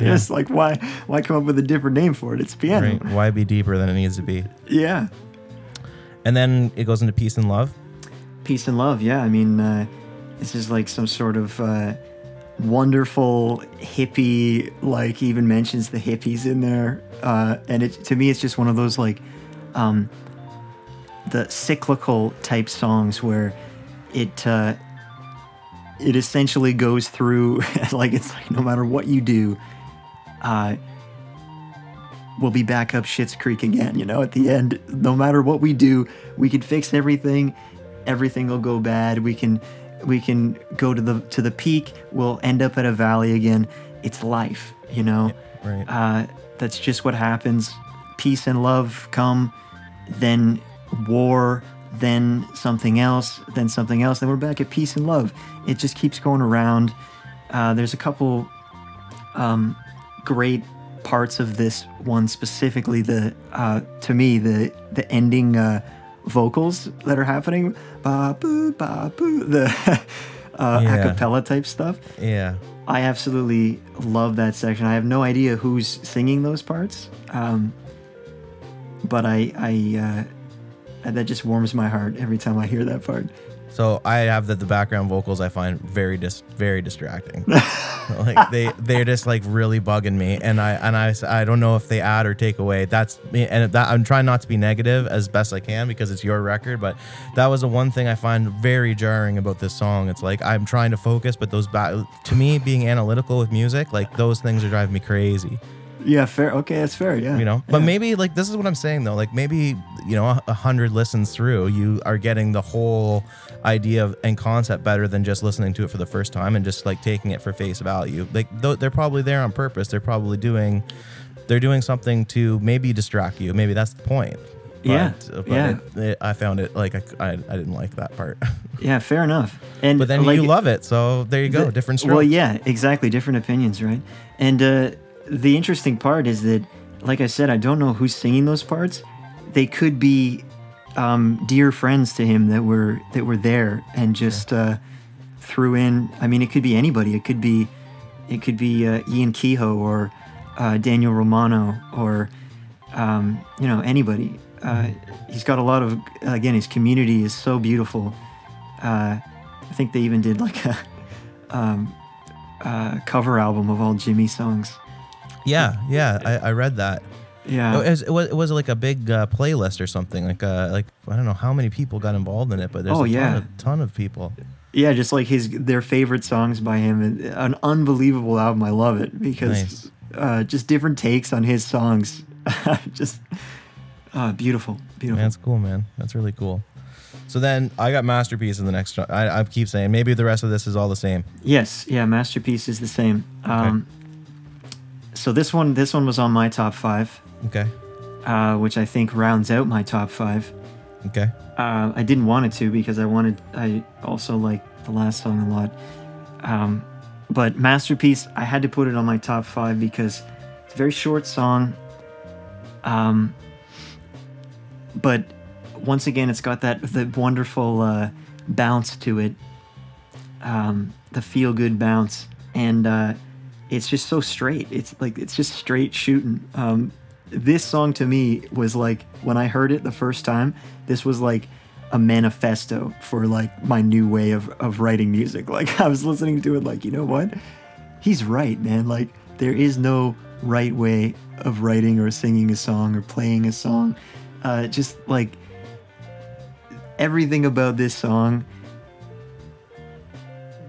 it's like why why come up with a different name for it? It's piano. Right? Why be deeper than it needs to be? Yeah. And then it goes into peace and love. Peace and love. Yeah. I mean, uh, this is like some sort of uh, wonderful hippie. Like even mentions the hippies in there, uh, and it to me it's just one of those like um, the cyclical type songs where it uh, it essentially goes through [laughs] like it's like no matter what you do, uh, we'll be back up Shit's Creek again. You know, at the end, no matter what we do, we can fix everything. Everything will go bad. We can we can go to the to the peak. We'll end up at a valley again. It's life. You know. Right. Uh, that's just what happens. Peace and love come, then war, then something else, then something else, then we're back at peace and love. It just keeps going around. Uh, there's a couple um, great parts of this one specifically. The uh, to me the the ending uh, vocals that are happening, ba boo ba boo, the [laughs] uh, Yeah. a cappella type stuff. yeah. I absolutely love that section. I have no idea who's singing those parts, um, but I, I uh, that just warms my heart every time I hear that part. So I have that the background vocals I find very dis very distracting. [laughs] like they they're just like really bugging me, and I and I I don't know if they add or take away. That's me, and that I'm trying not to be negative as best I can because it's your record. But that was the one thing I find very jarring about this song. It's like I'm trying to focus, but those back to me being analytical with music, like those things are driving me crazy Yeah, fair. Okay, that's fair. Yeah. you know but Yeah. maybe like this is what i'm saying though like maybe you know a, hundred listens through you are getting the whole idea of, and concept better than just listening to it for the first time and just like taking it for face value like th- they're probably there on purpose they're probably doing they're doing something to maybe distract you maybe that's the point Yeah, but, yeah. it, it, i found it like I, I, I didn't like that part [laughs] Yeah, fair enough. And but then like, you love it so there you go the- different strokes Well, yeah, exactly. Different opinions, right? And uh, the interesting part is that, like I said, I don't know who's singing those parts. They could be um, dear friends to him that were that were there and just uh, threw in. I mean, it could be anybody. It could be, it could be uh, Ian Kehoe or uh, Daniel Romano or um, you know anybody. Uh, he's got a lot of again. His community is so beautiful. Uh, I think they even did like a [laughs] um, uh, cover album of all Jimmie songs. Yeah [laughs] yeah I, I read that Yeah, It was, it was it was like a big uh, playlist or something. Like uh, like I don't know how many people got involved in it, but there's Oh, a ton, yeah. of, ton of people. yeah, just like his their favorite songs by him. An unbelievable album. I love it because Nice. uh, just different takes on his songs. [laughs] just uh, beautiful, beautiful. That's cool, man. That's really cool. So then I got masterpiece in the next. I, I keep saying maybe the rest of this is all the same. Yes, yeah, masterpiece is the same. Um, So this one, this one was on my top five, Okay. uh, which I think rounds out my top five. Okay. Uh, I didn't want it to because I wanted. I also like the last song a lot. Um, but masterpiece, I had to put it on my top five because it's a very short song. Um, but once again, it's got that the wonderful uh, bounce to it, um, the feel good bounce, and uh, it's just so straight. It's like it's just straight shooting. Um, this song to me was like when I heard it the first time. This was like a manifesto for like my new way of, of writing music. [laughs] Like I was listening to it, like you know what, he's right, man. Like there is no right way of writing or singing a song or playing a song. Uh, just like everything about this song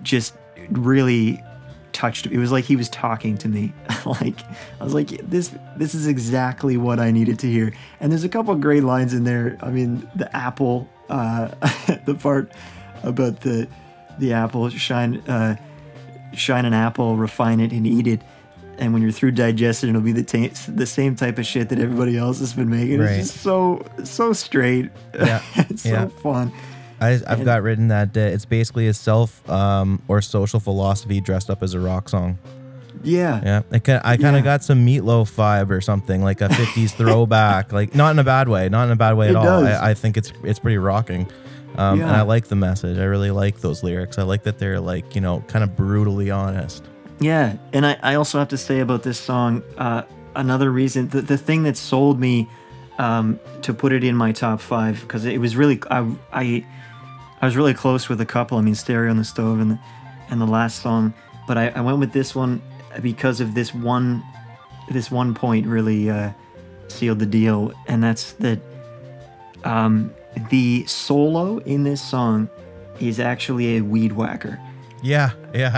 just really touched me. It was like he was talking to me. [laughs] like I was like, this this is exactly what I needed to hear. And there's a couple great lines in there. I mean, the apple, uh, [laughs] the part about the the apple shine uh, shine an apple, refine it, and eat it. And when you're through digesting, it'll be the ta- the same type of shit that everybody else has been making. Right. It's just so so straight. [laughs] Yeah, it's yeah. so fun. I, I've got written that uh, it's basically a self um, or social philosophy dressed up as a rock song. Yeah. Yeah, I kind I kind Yeah. of got some meatloaf vibe or something like a '50s [laughs] throwback, like not in a bad way, not in a bad way It at all. I, I think it's it's pretty rocking, um, and I like the message. I really like those lyrics. I like that they're like you know kind of brutally honest. Yeah, and I, I also have to say about this song, uh, another reason, the, the thing that sold me um, to put it in my top five, because it was really, I, I, I was really close with a couple. I mean, Stereo on the Stove and the, and the last song, but I, I went with this one because of this one, this one point really uh, sealed the deal, and that's that um, the solo in this song is actually a weed whacker. Yeah, yeah,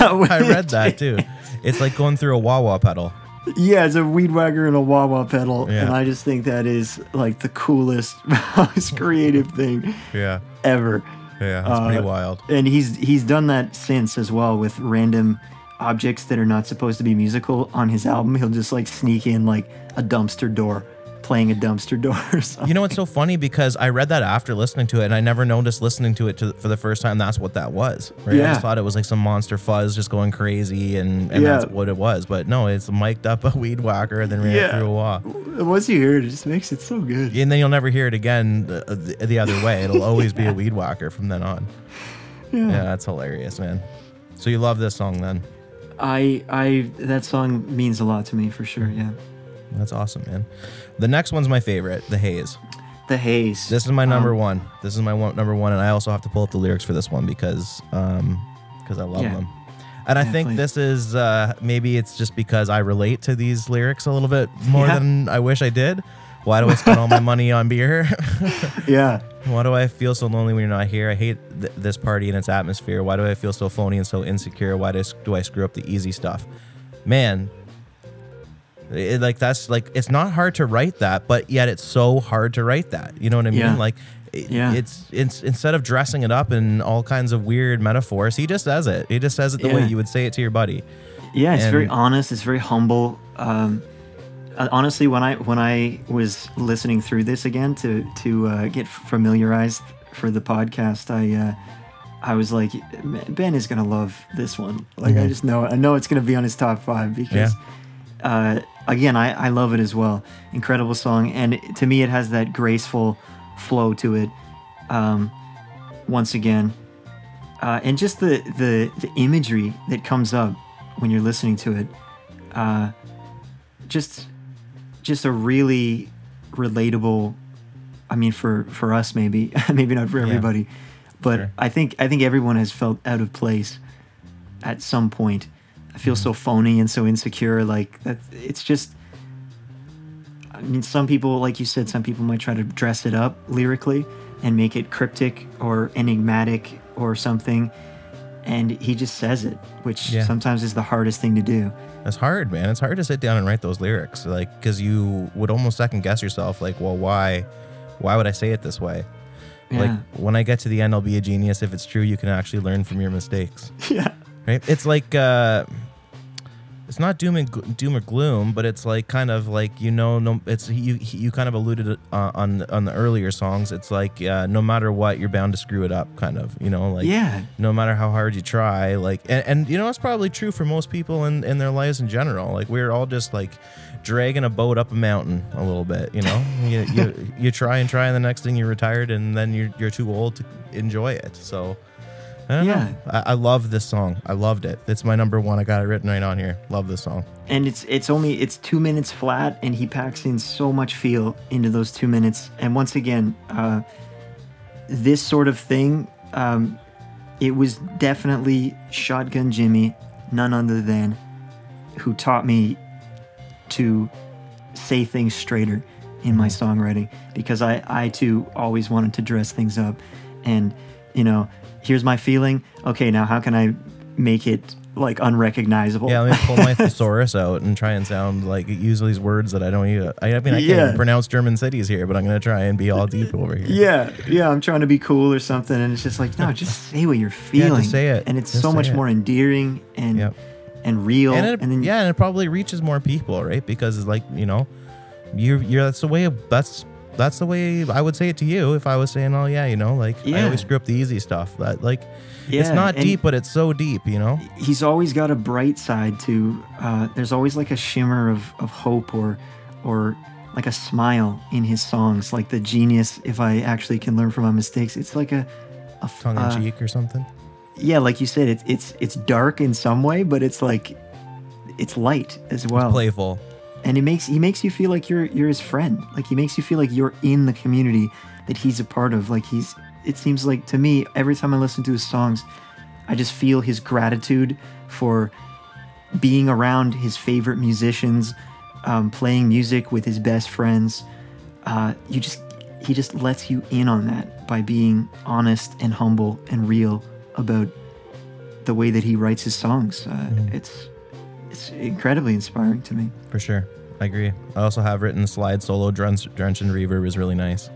I read, [laughs] I read that too. It's like going through a wah wah pedal. Yeah, it's a weed whacker and a wah wah pedal, Yeah. and I just think that is like the coolest, [laughs] most creative thing Yeah, ever. yeah, pretty Uh, wild. And he's he's done that since as well with random objects that are not supposed to be musical on his album. He'll just like sneak in like a dumpster door, playing a dumpster door or something. [laughs] You know what's so funny because I read that after listening to it, and I never noticed listening to it to, for the first time. That's what that was. Right? I just thought it was like some monster fuzz just going crazy, and, and Yeah. that's what it was. But no, it's mic'd up a [laughs] weed whacker and then ran Yeah. through a wall. Once you hear it, it just makes it so good. And then you'll never hear it again the, uh, the, the other way. It'll [laughs] always be a weed whacker from then on. Yeah. Yeah, that's hilarious, man. So you love this song then? I I that song means a lot to me for sure. Yeah. That's awesome, man. The next one's my favorite, The Haze. the haze. This is my number Um, one. This is my one, number one, and I also have to pull up the lyrics for this one because um because I love Yeah. them. And I think please. this is uh maybe it's just because I relate to these lyrics a little bit more Yeah. than I wish I did. Why do I spend all my money on beer? [laughs] Yeah. [laughs] Why do I feel so lonely when you're not here? I hate th- this party and its atmosphere. Why do I feel so phony and so insecure? Why do I, do I screw up the easy stuff? Man, it, like that's like it's not hard to write that, but yet it's so hard to write that. You know what I mean? Yeah. Like, it, Yeah. it's it's instead of dressing it up in all kinds of weird metaphors, he just says it. He just says it the way you would say it to your buddy. Yeah, it's very honest. It's very humble. Um, uh, honestly, when I when I was listening through this again to to uh, get familiarized for the podcast, I uh, I was like, Ben is gonna love this one. Like I Mhm. just know I know it's gonna be on his top five because. Uh, again, I, I love it as well. Incredible song, and to me, it has that graceful flow to it. Um, once again, uh, and just the, the the imagery that comes up when you're listening to it, uh, just just a really relatable. I mean, for for us, maybe [laughs] maybe not for Yeah. everybody, but Sure. I think I think everyone has felt out of place at some point. I feel so phony and so insecure. Like that, it's just. I mean, some people, like you said, some people might try to dress it up lyrically and make it cryptic or enigmatic or something, and he just says it, which Yeah. sometimes is the hardest thing to do. It's hard, man. It's hard to sit down and write those lyrics, like because you would almost second guess yourself, like, well, why, why would I say it this way? Like when I get to the end, I'll be a genius. If it's true, you can actually learn from your mistakes. [laughs] yeah. Right? It's like uh, it's not doom and gl- doom or gloom, but it's like kind of like you know, no, it's you you kind of alluded uh, on on the earlier songs. It's like uh, no matter what, you're bound to screw it up, kind of. You know, like yeah. no matter how hard you try like and, and you know it's probably true for most people in, in their lives in general like we're all just like dragging a boat up a mountain a little bit you know [laughs] you, you, you try and try and the next thing you're retired and then you're, you're too old to enjoy it so I Yeah. I, I love this song. I loved it. It's my number one. I got it written right on here. Love this song. and it's it's only it's two minutes flat and he packs in so much feel into those two minutes and once again uh, this sort of thing um, it was definitely shotgun jimmie none other than who taught me to say things straighter in my songwriting because I, I too always wanted to dress things up and you know here's my feeling okay now how can i make it like unrecognizable Yeah, let me pull my [laughs] thesaurus out and try and sound like use these words that I don't even. I mean, I can't pronounce German cities here, but I'm gonna try and be all deep over here. Yeah, yeah, I'm trying to be cool or something, and it's just like, no, just say what you're feeling. say it. and it's Just so much it. more endearing and Yep. and real. and, it, then yeah, and it probably reaches more people, right? Because it's like you know, you're you're that's the way of, that's that's the way I would say it to you if I was saying, oh yeah, you know, like I always screw up the easy stuff. That like Yeah, it's not deep, but it's so deep, you know. he's always got a bright side to. Uh, there's always like a shimmer of of hope or or like a smile in his songs, like the genius. If I actually can learn from my mistakes, it's like a Tongue in uh, cheek or something. yeah, like you said, it's it's it's dark in some way, but it's like it's light as well. Playful. And it makes he makes you feel like you're you're his friend. Like he makes you feel like you're in the community that he's a part of. Like he's it seems like to me every time i listen to his songs i just feel his gratitude for being around his favorite musicians um, playing music with his best friends. Uh, you just he just lets you in on that by being honest and humble and real about the way that he writes his songs. Uh, it's it's incredibly inspiring to me For sure. I agree. I also have written slide solo drench, drench and reverb is really nice.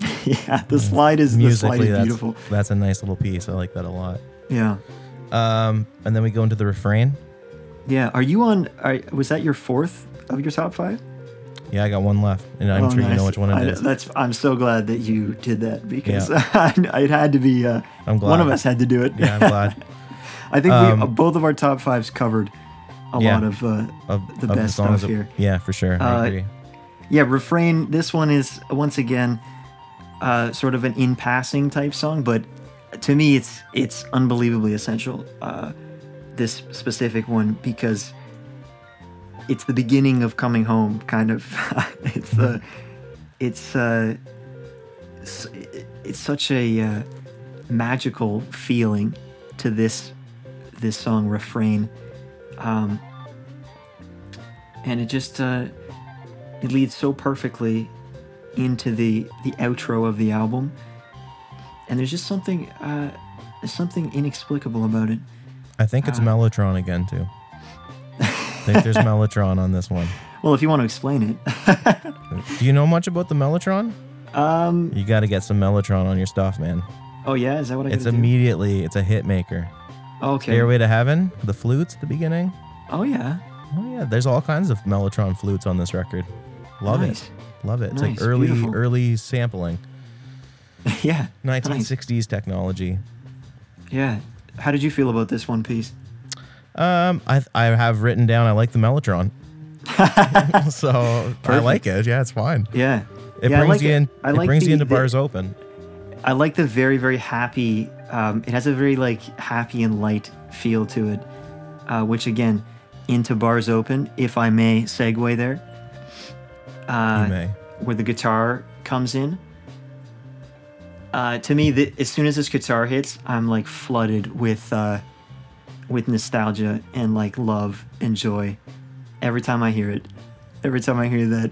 [laughs] Yeah, the slide is the slide is that's beautiful. that's a nice little piece. I like that a lot. Yeah, Um, and then we go into the refrain. yeah. Are you on? Are, was that your fourth of your top five? Yeah, I got one left, and I'm Oh, sure you know which one it I- is. That's. I'm so glad that you did that because [laughs] it had to be. Uh, I'm glad. one of us had to do it. Yeah, I'm glad. [laughs] I think we, Um, uh, both of our top fives covered a Yeah. lot of. Uh, Of The of best songs stuff here. Yeah, for sure. Uh, I agree. yeah, refrain. This one is once again, uh, sort of an in passing type song, but to me, it's it's unbelievably essential. Uh, this specific one because it's the beginning of coming home. Kind of, [laughs] it's uh, it's uh, s- it's such a uh, magical feeling to this this song refrain, um, and it just uh, it leads so perfectly into the the outro of the album, and there's just something uh, something inexplicable about it. I think it's Ah. Mellotron again too. I think there's [laughs] Mellotron on this one. Well, if you want to explain it, [laughs] Do you know much about the Mellotron? um, You got to get some Mellotron on your stuff, man. oh yeah, is that what I? It's gotta do? immediately, it's a hit maker. Okay. Stairway to Heaven, the flutes at the beginning. Oh yeah. Oh yeah, there's all kinds of Mellotron flutes on this record. Love Nice. it. Love it. It's Nice, like early beautiful. early sampling. [laughs] yeah. 1960s technology. Yeah. How did you feel about this one piece? Um, I I have written down I like the Mellotron. [laughs] [laughs] so I like it. Yeah, it's fine. Yeah. It Yeah, brings like you it. in. It brings the- you into the- bars open. I like the very very happy. Um, it has a very like happy and light feel to it, uh, which again, into bars open. If I may segue there. Uh, may. where the guitar comes in. Uh, to me, the, as soon as this guitar hits, I'm like flooded with uh, with nostalgia and like love and joy. Every time I hear it, every time I hear that,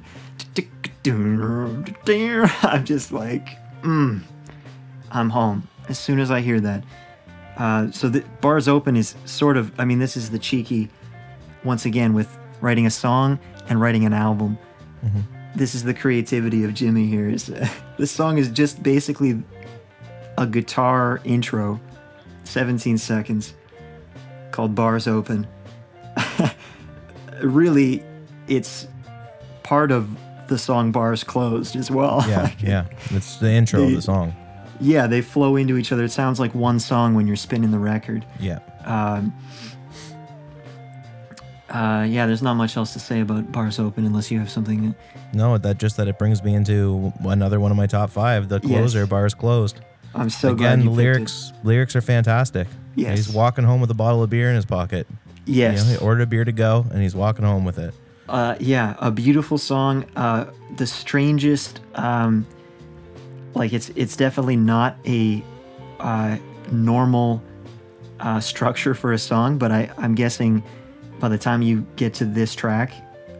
[laughs] I'm just like, mm, I'm home. As soon as I hear that, uh, so the bars open is sort of. I mean, this is the cheeky, once again with writing a song and writing an album this is the creativity of Jimmie here. Is [laughs] this song is just basically a guitar intro, 17 seconds, called "Bars Open." [laughs] really, it's part of the song "Bars Closed" as well. Yeah, [laughs] Like, yeah. It's the intro of the- the song. Yeah, they flow into each other. It sounds like one song when you're spinning the record. Yeah. Um, uh, yeah, there's not much else to say about "Bars Open" unless you have something. No, that just that it brings me into another one of my top five. The closer, Yes. bars closed. I'm so glad Again, it. lyrics lyrics are fantastic. Yes. He's walking home with a bottle of beer in his pocket. Yes. You know, he ordered a beer to go, and he's walking home with it. Uh, yeah, a beautiful song. Uh, the strangest, um, like it's it's definitely not a uh, normal uh, structure for a song, but I I'm guessing by the time you get to this track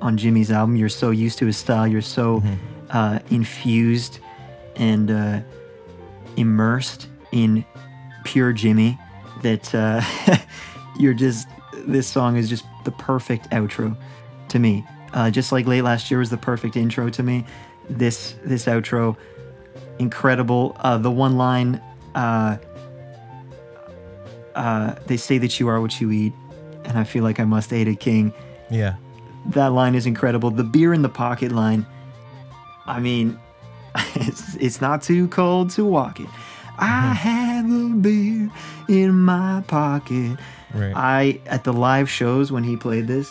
on Jimmie's album, you're so used to his style, you're so uh, infused and uh, immersed in pure Jimmie that uh, [laughs] you're just this song is just the perfect outro to me. Uh, just like late last year was the perfect intro to me. This this outro, incredible. Uh, the one line, uh, uh, they say that you are what you eat, and I feel like I must hate a king. Yeah. That line is incredible. The beer in the pocket line. I mean, [laughs] it's, it's not too cold to walk it. [laughs] I have a beer in my pocket. Right. I at the live shows when he played this,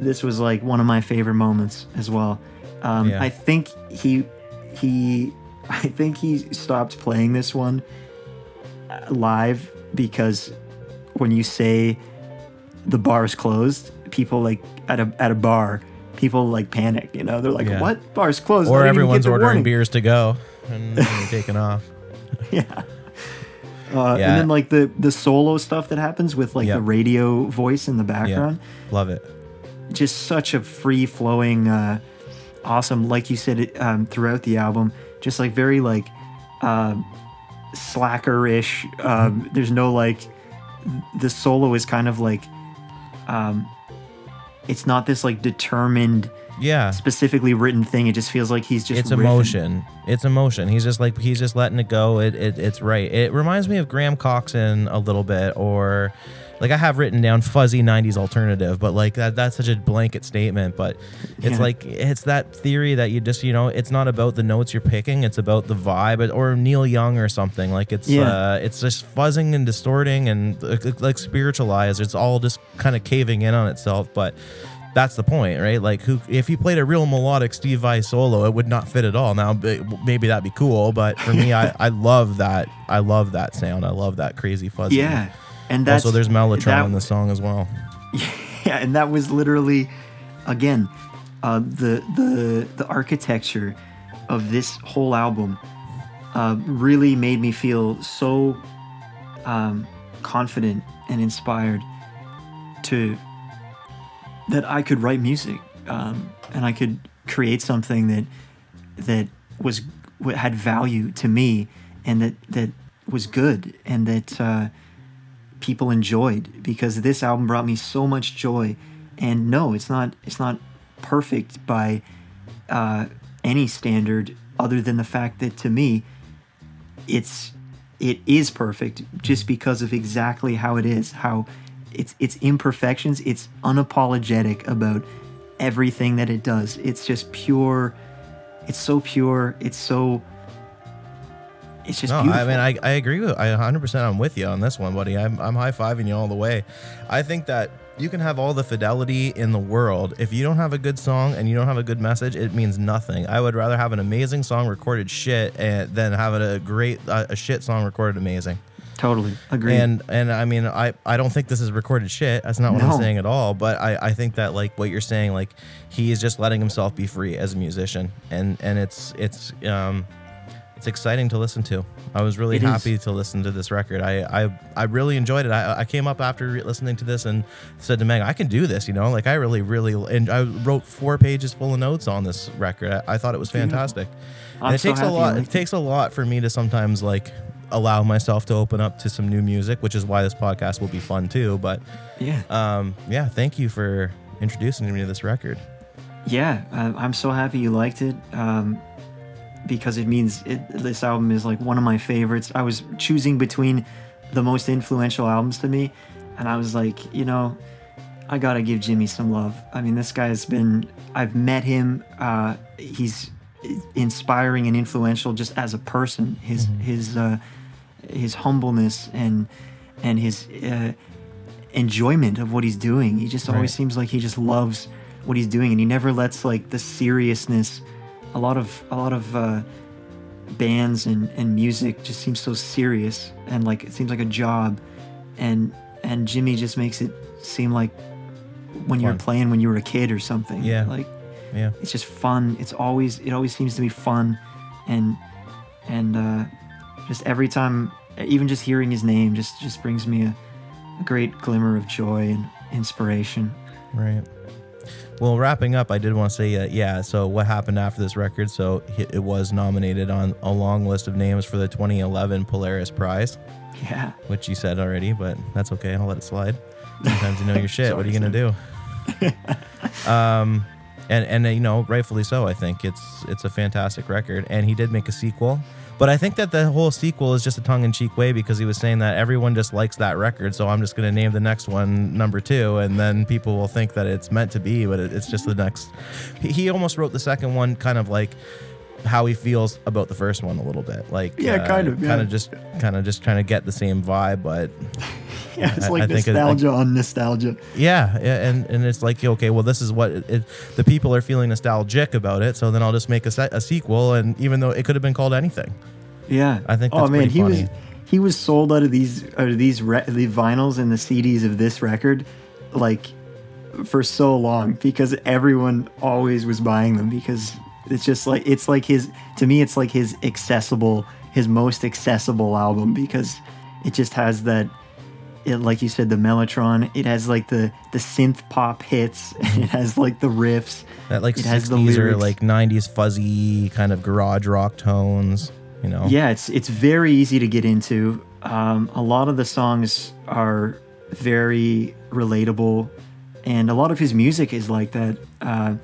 this was like one of my favorite moments as well. Um, Yeah. I think he he I think he stopped playing this one uh, live because when you say the bar is closed, people like at a at a bar, people like panic. You know, they're like, Yeah. "What? Bar's closed?" Or didn't even get everyone's ordering warning." beers to go, and [laughs] you're taking off. [laughs] yeah. Uh, Yeah. And then like the the solo stuff that happens with like Yep. the radio voice in the background, Love it. just such a free flowing, uh, awesome. Like you said um, throughout the album, just like very like um slacker-ish. Um, there's no like the solo is kind of like um, it's not this like determined, Yeah. specifically written thing. It just feels like he's just it's riffing. emotion. It's emotion. He's just like he's just letting it go. It, it it's right. It reminds me of Graham Coxon a little bit, or like I have written down fuzzy '90s alternative, but like that that's such a blanket statement. But it's Yeah. like it's that theory that you just you know it's not about the notes you're picking, it's about the vibe, or Neil Young or something. Like it's Yeah. uh, it's just fuzzing and distorting and like, spiritualized. It's all just kind of caving in on itself, but that's the point, right? Like, who if he played a real melodic Steve Vai solo, it would not fit at all. Now, maybe that'd be cool, but for me, [laughs] I, I love that. I love that sound. I love that crazy fuzzy. Yeah, and that's Also, there's Mellotron that- in the song as well. [laughs] yeah, and that was literally, again, uh, the the the architecture of this whole album uh, really made me feel so um, confident and inspired to that I could write music um, and I could create something that that was had value to me and that that was good and that uh, people enjoyed because this album brought me so much joy. And no it's not it's not perfect by uh, any standard other than the fact that to me it's it is perfect just because of exactly how it is how it's its imperfections. It's unapologetic about everything that it does. It's just pure it's so pure. It's so it's just No, beautiful I mean, I, I agree with, I 100% I'm with you on this one, buddy. I'm, I'm high fiving you all the way. I think that you can have all the fidelity in the world. If you don't have a good song and you don't have a good message, it means nothing. I would rather have an amazing song recorded shit and, than having a great, uh, a shit song recorded amazing. totally agree And and I mean I I don't think this is recorded shit. That's not what No. I'm saying at all. But I I think that like what you're saying like he is just letting himself be free as a musician and and it's it's um it's exciting to listen to. I was really It is. happy to listen to this record. I I, I really enjoyed it. I, I came up after re- listening to this and said to Meg, I can do this. You know, like I really really and I wrote four pages full of notes on this record. I, I thought it was fantastic. And it so takes a lot. It takes a lot for me to sometimes like allow myself to open up to some new music, which is why this podcast will be fun too. But yeah um, yeah, thank you for introducing me to this record. yeah i'm so happy you liked it um, because it means it, this album is like one of my favorites i was choosing between the most influential albums to me and i was like you know i gotta give jimmie some love i mean this guy's been i've met him uh, he's inspiring and influential just as a person his his uh, his humbleness and and his uh, enjoyment of what he's doing. He just always Right. seems like he just loves what he's doing, and he never lets like the seriousness. A lot of a lot of uh, bands and, and music just seems so serious and like it seems like a job, and and Jimmie just makes it seem like when you were playing when you were a kid or something. Yeah. like Yeah, it's just fun. It's always it always seems to be fun, and and uh, just every time, even just hearing his name just just brings me a, a great glimmer of joy and inspiration. right. Well, wrapping up, I did want to say, uh, yeah. So, what happened after this record? So, it was nominated on a long list of names for the 2011 Polaris Prize, Yeah, which you said already, but that's okay. I'll let it slide. [laughs] Sometimes you know your shit. what are you gonna do? [laughs] um, and and uh, you know, rightfully so. I think it's it's a fantastic record, and he did make a sequel. But I think that the whole sequel is just a tongue-in-cheek way because he was saying that everyone just likes that record, so I'm just going to name the next one number two, and then people will think that it's meant to be, but it, it's just the next. He, almost wrote the second one kind of like how he feels about the first one a little bit, like Yeah, kind uh, of, yeah. kind of just kind of just trying to get the same vibe, but yeah, it's I- like I it- nostalgia on nostalgia. yeah, and and it's like okay, well, this is what it, it, the people are feeling nostalgic about it, so then I'll just make a, se- a sequel, and even though it could have been called anything, Yeah, I think Oh that's man, he was funny. he was sold out of these out of these re- the vinyls and the CDs of this record, like for so long because everyone always was buying them because it's just like it's like his to me it's like his accessible his most accessible album because it just has that it like you said the mellotron it has like the the synth pop hits [laughs] it has like the riffs that like It has the '60s or like '90s fuzzy kind of garage rock tones, you know. Yeah, it's it's very easy to get into. Um, a lot of the songs are very relatable, and a lot of his music is like that. Uh,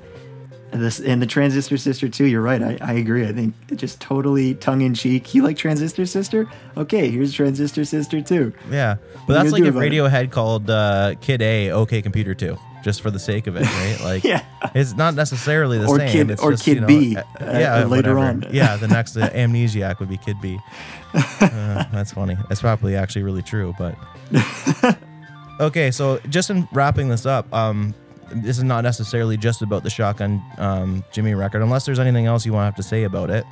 this and the Transistor Sister too. You're right. I, I agree. I think it just totally tongue in cheek. You like Transistor Sister? Okay, here's Transistor Sister too. Yeah, but that's like if about it? Radiohead called uh, Kid A OK Computer 2, just for the sake of it, [laughs] right? Like, Yeah. it's not necessarily the Or same. Kid- it's or just, Kid you know, B, uh, uh, yeah, later whatever. on. [laughs] yeah, the next uh, amnesiac would be Kid B. [laughs] Uh, that's funny. That's probably actually really true, but okay. So just in wrapping this up, um, this is not necessarily just about the Shotgun um, Jimmie record, unless there's anything else you want to have to say about it.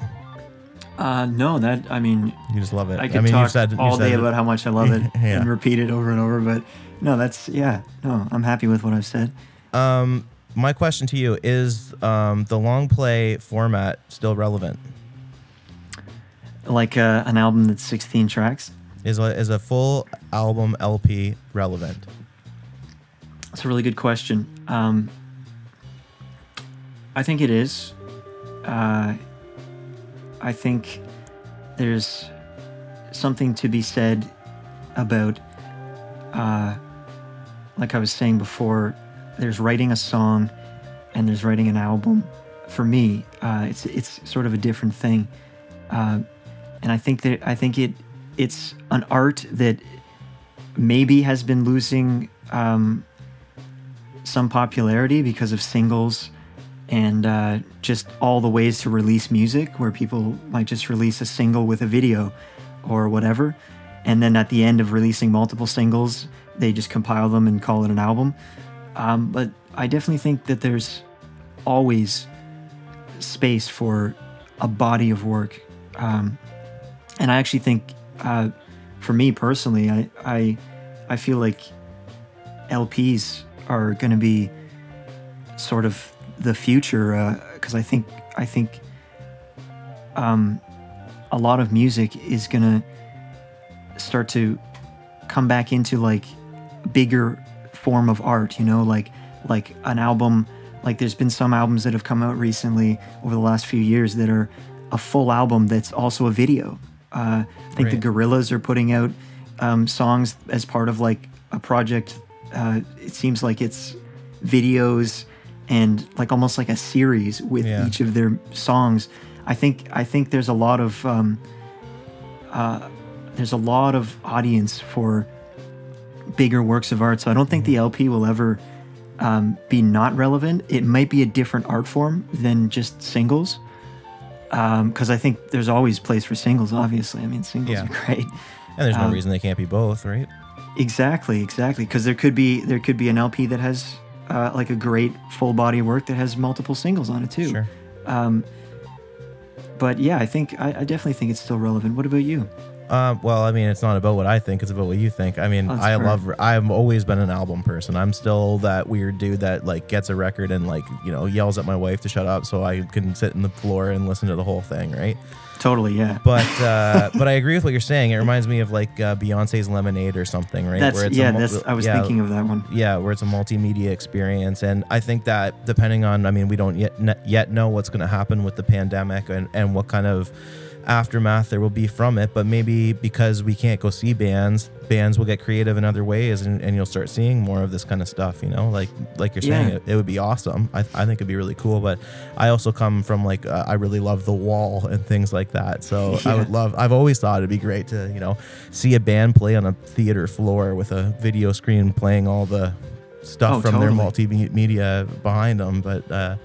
Uh, no, that I mean, You just love it. I could mean, talk said, all day it. about how much I love it [laughs] Yeah. and repeat it over and over. But no, that's yeah. No, I'm happy with what I've said. Um, my question to you is: um, the long play format still relevant? like uh, an album that's 16 tracks? Is a, is a full album LP relevant? That's a really good question. Um, I think it is. Uh, I think there's something to be said about, uh, like I was saying before, there's writing a song and there's writing an album. For me, uh, it's it's sort of a different thing, uh, and I think that I think it it's an art that maybe has been losing um, some popularity because of singles and uh, just all the ways to release music where people might just release a single with a video or whatever. And then at the end of releasing multiple singles they just compile them and call it an album. Um, but i definitely think that there's always space for a body of work. Um, and i actually think uh, for me personally I, I i feel like lps are going to be sort of the future because I think I think um, a lot of music is gonna start to come back into like bigger form of art. You know, like like an album. Like there's been some albums that have come out recently over the last few years that are a full album that's also a video. Uh, I think the Gorillaz are putting out um, songs as part of like a project. Uh, it seems like it's videos and like almost like a series with Yeah. each of their songs. I think I think there's a lot of um, uh, there's a lot of audience for bigger works of art. So I don't think the LP will ever um, be not relevant. It might be a different art form than just singles. Because I think there's always place for singles. Obviously, I mean singles Yeah. are great. And there's no Um, reason they can't be both, right? Exactly, exactly. Because there could be there could be an LP that has uh, like a great full body work that has multiple singles on it too. Sure. But yeah, I think I, I definitely think it's still relevant. What about you? Um, well, I mean, it's not about what I think; it's about what you think. I mean, That's I fair. love. I've always been an album person. I'm still that weird dude that like gets a record and like you know yells at my wife to shut up so I can sit in the floor and listen to the whole thing, right? Totally, yeah. But uh, but I agree with what you're saying. It reminds me of like uh, Beyonce's Lemonade or something, right? That's yeah. mul- That's I was yeah, thinking of that one. yeah, where it's a multimedia experience, and I think that depending on, I mean, we don't yet yet know what's going to happen with the pandemic and and what kind of aftermath there will be from it, but maybe because we can't go see bands, bands will get creative in other ways, and, and you'll start seeing more of this kind of stuff. You know, like like you're saying, Yeah. it, it would be awesome. I, I think it'd be really cool, but I also come from like uh, I really love the wall and things like that, so [laughs] I would love. I've always thought it'd be great to you know see a band play on a theater floor with a video screen playing all the stuff Oh, from their multimedia behind them. But uh,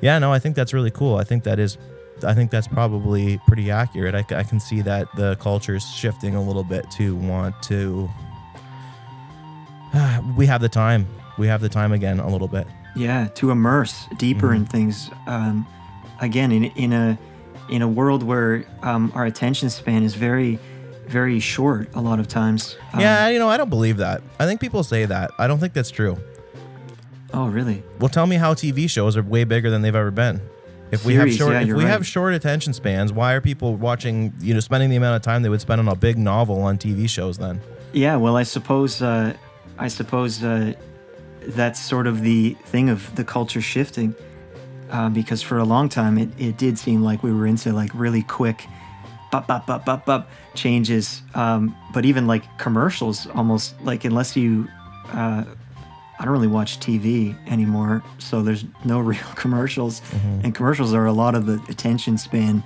yeah, no, I think that's really cool. I think that is, I think that's probably pretty accurate. I can see that the culture is shifting a little bit to want to. [sighs] we have the time. We have the time again a little bit. Yeah, to immerse deeper Mm-hmm. in things. Um, again, in in a in a world where um, our attention span is very very short a lot of times. Um, yeah, you know, I don't believe that. I think people say that. I don't think that's true. Oh, really? Well, tell me how TV shows are way bigger than they've ever been. If we have short, yeah, if we have short attention spans, why are people watching? You know, spending the amount of time they would spend on a big novel on TV shows? Then, Yeah. Well, I suppose uh, I suppose uh, that's sort of the thing of the culture shifting. Uh, because for a long time, it, it did seem like we were into like really quick, bop, bop, bop, bop, bop changes. Um, but even like commercials, almost like unless you, uh, I don't really watch TV anymore, so there's no [laughs] real commercials. And commercials are a lot of the attention span.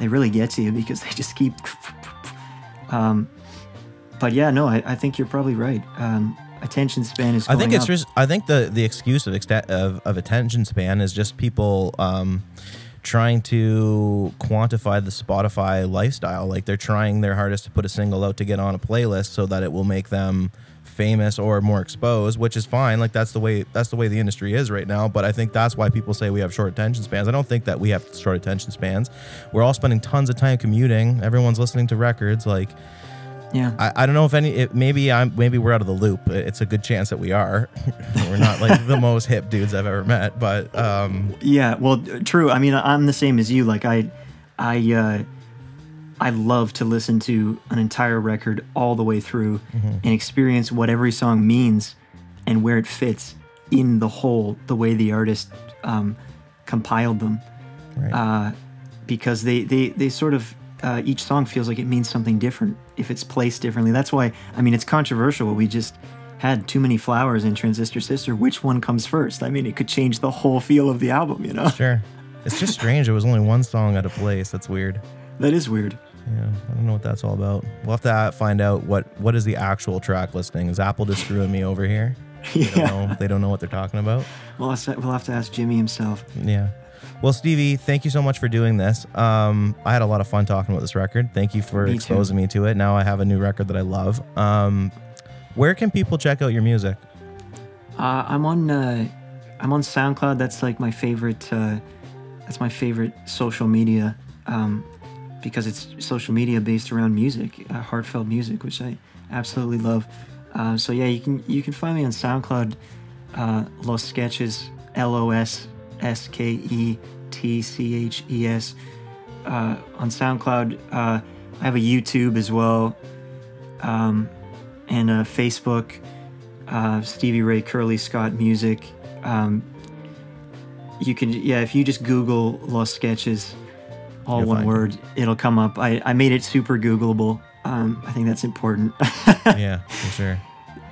They really get to you because [laughs] they just keep. Um, but yeah, no, I, I think you're probably right. Um, attention span is. I think it's up. just. I think the the excuse of extent of, of attention span is just people um, trying to quantify the Spotify lifestyle. Like they're trying their hardest to put a single out to get on a playlist so that it will make them famous or more exposed, which is fine. Like that's the way that's the way the industry is right now. But I think that's why people say we have short attention spans. I don't think that we have short attention spans. We're all spending tons of time commuting. Everyone's listening to records. Like Yeah. I, I don't know if any it, maybe I'm maybe we're out of the loop. It's a good chance that we are. [laughs] we're not like the [laughs] most hip dudes I've ever met, but um Yeah, well, true. I mean, I'm the same as you. Like, I, I, uh, I love to listen to an entire record all the way through Mm-hmm. and experience what every song means and where it fits in the whole, the way the artist um, compiled them. Right. Uh, because they, they, they sort of, uh, each song feels like it means something different if it's placed differently. That's why, I mean, it's controversial. We just had Too Many Flowers and Transistor Sister. Which one comes first? I mean, it could change the whole feel of the album, you know? sure. It's just strange. It was only one song out of place. That's weird. That is weird. Yeah, I don't know what that's all about. We'll have to find out what what is the actual track listing. Is Apple just screwing me over here? [laughs] They don't, Yeah. know, they don't know what they're talking about. We'll have, to, we'll have to ask Jimmie himself. Yeah. Well, Stevie, thank you so much for doing this. Um, I had a lot of fun talking about this record. Thank you for Me too. exposing me to it. Now I have a new record that I love. Um, where can people check out your music? Uh, I'm on uh, I'm on SoundCloud. That's like my favorite. Uh, that's my favorite social media um, because it's social media based around music, uh, heartfelt music, which I absolutely love. Uh, so yeah, you can you can find me on SoundCloud. Uh, Los Sketches, L O S S K E T C H E S. Uh, on SoundCloud, uh, I have a YouTube as well, um, and a Facebook uh, Stevie Ray Curly Scott music. Um, you can, yeah, if you just Google Los Sketches, all You'll one find it. word, it'll come up. I, I made it super Googleable. Um, I think that's important [laughs] yeah, for sure.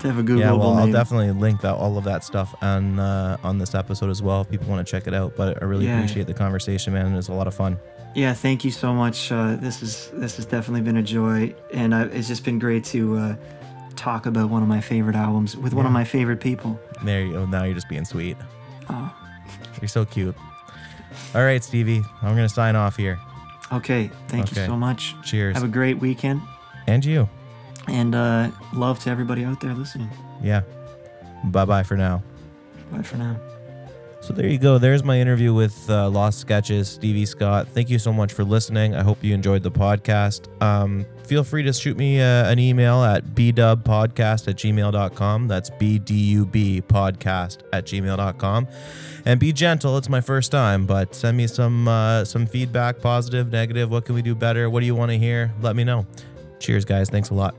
to have a Googleable Yeah, well, I'll definitely link that all of that stuff on uh, on this episode as well if people want to check it out. But I really Yeah. appreciate the conversation, man. It was a lot of fun. yeah, thank you so much. Uh, this is this has definitely been a joy, and I, it's just been great to uh, talk about one of my favorite albums with one of my favorite people. There you go. Now you're just being sweet. Oh, You're so cute. All right, Stevie. I'm gonna sign off here. Okay, thank Okay. you so much. Cheers. Have a great weekend, and you. and uh, love to everybody out there listening. Yeah. Bye bye for now. Bye for now. So there you go. There's my interview with uh, Lost Sketches, Stevie Scott. Thank you so much for listening. I hope you enjoyed the podcast. Um, feel free to shoot me uh, an email at bdubpodcast at gmail.com. That's B-D-U-B podcast at gmail.com. And be gentle. It's my first time, but send me some uh, some feedback, positive, negative. What can we do better? What do you want to hear? Let me know. Cheers, guys. Thanks a lot.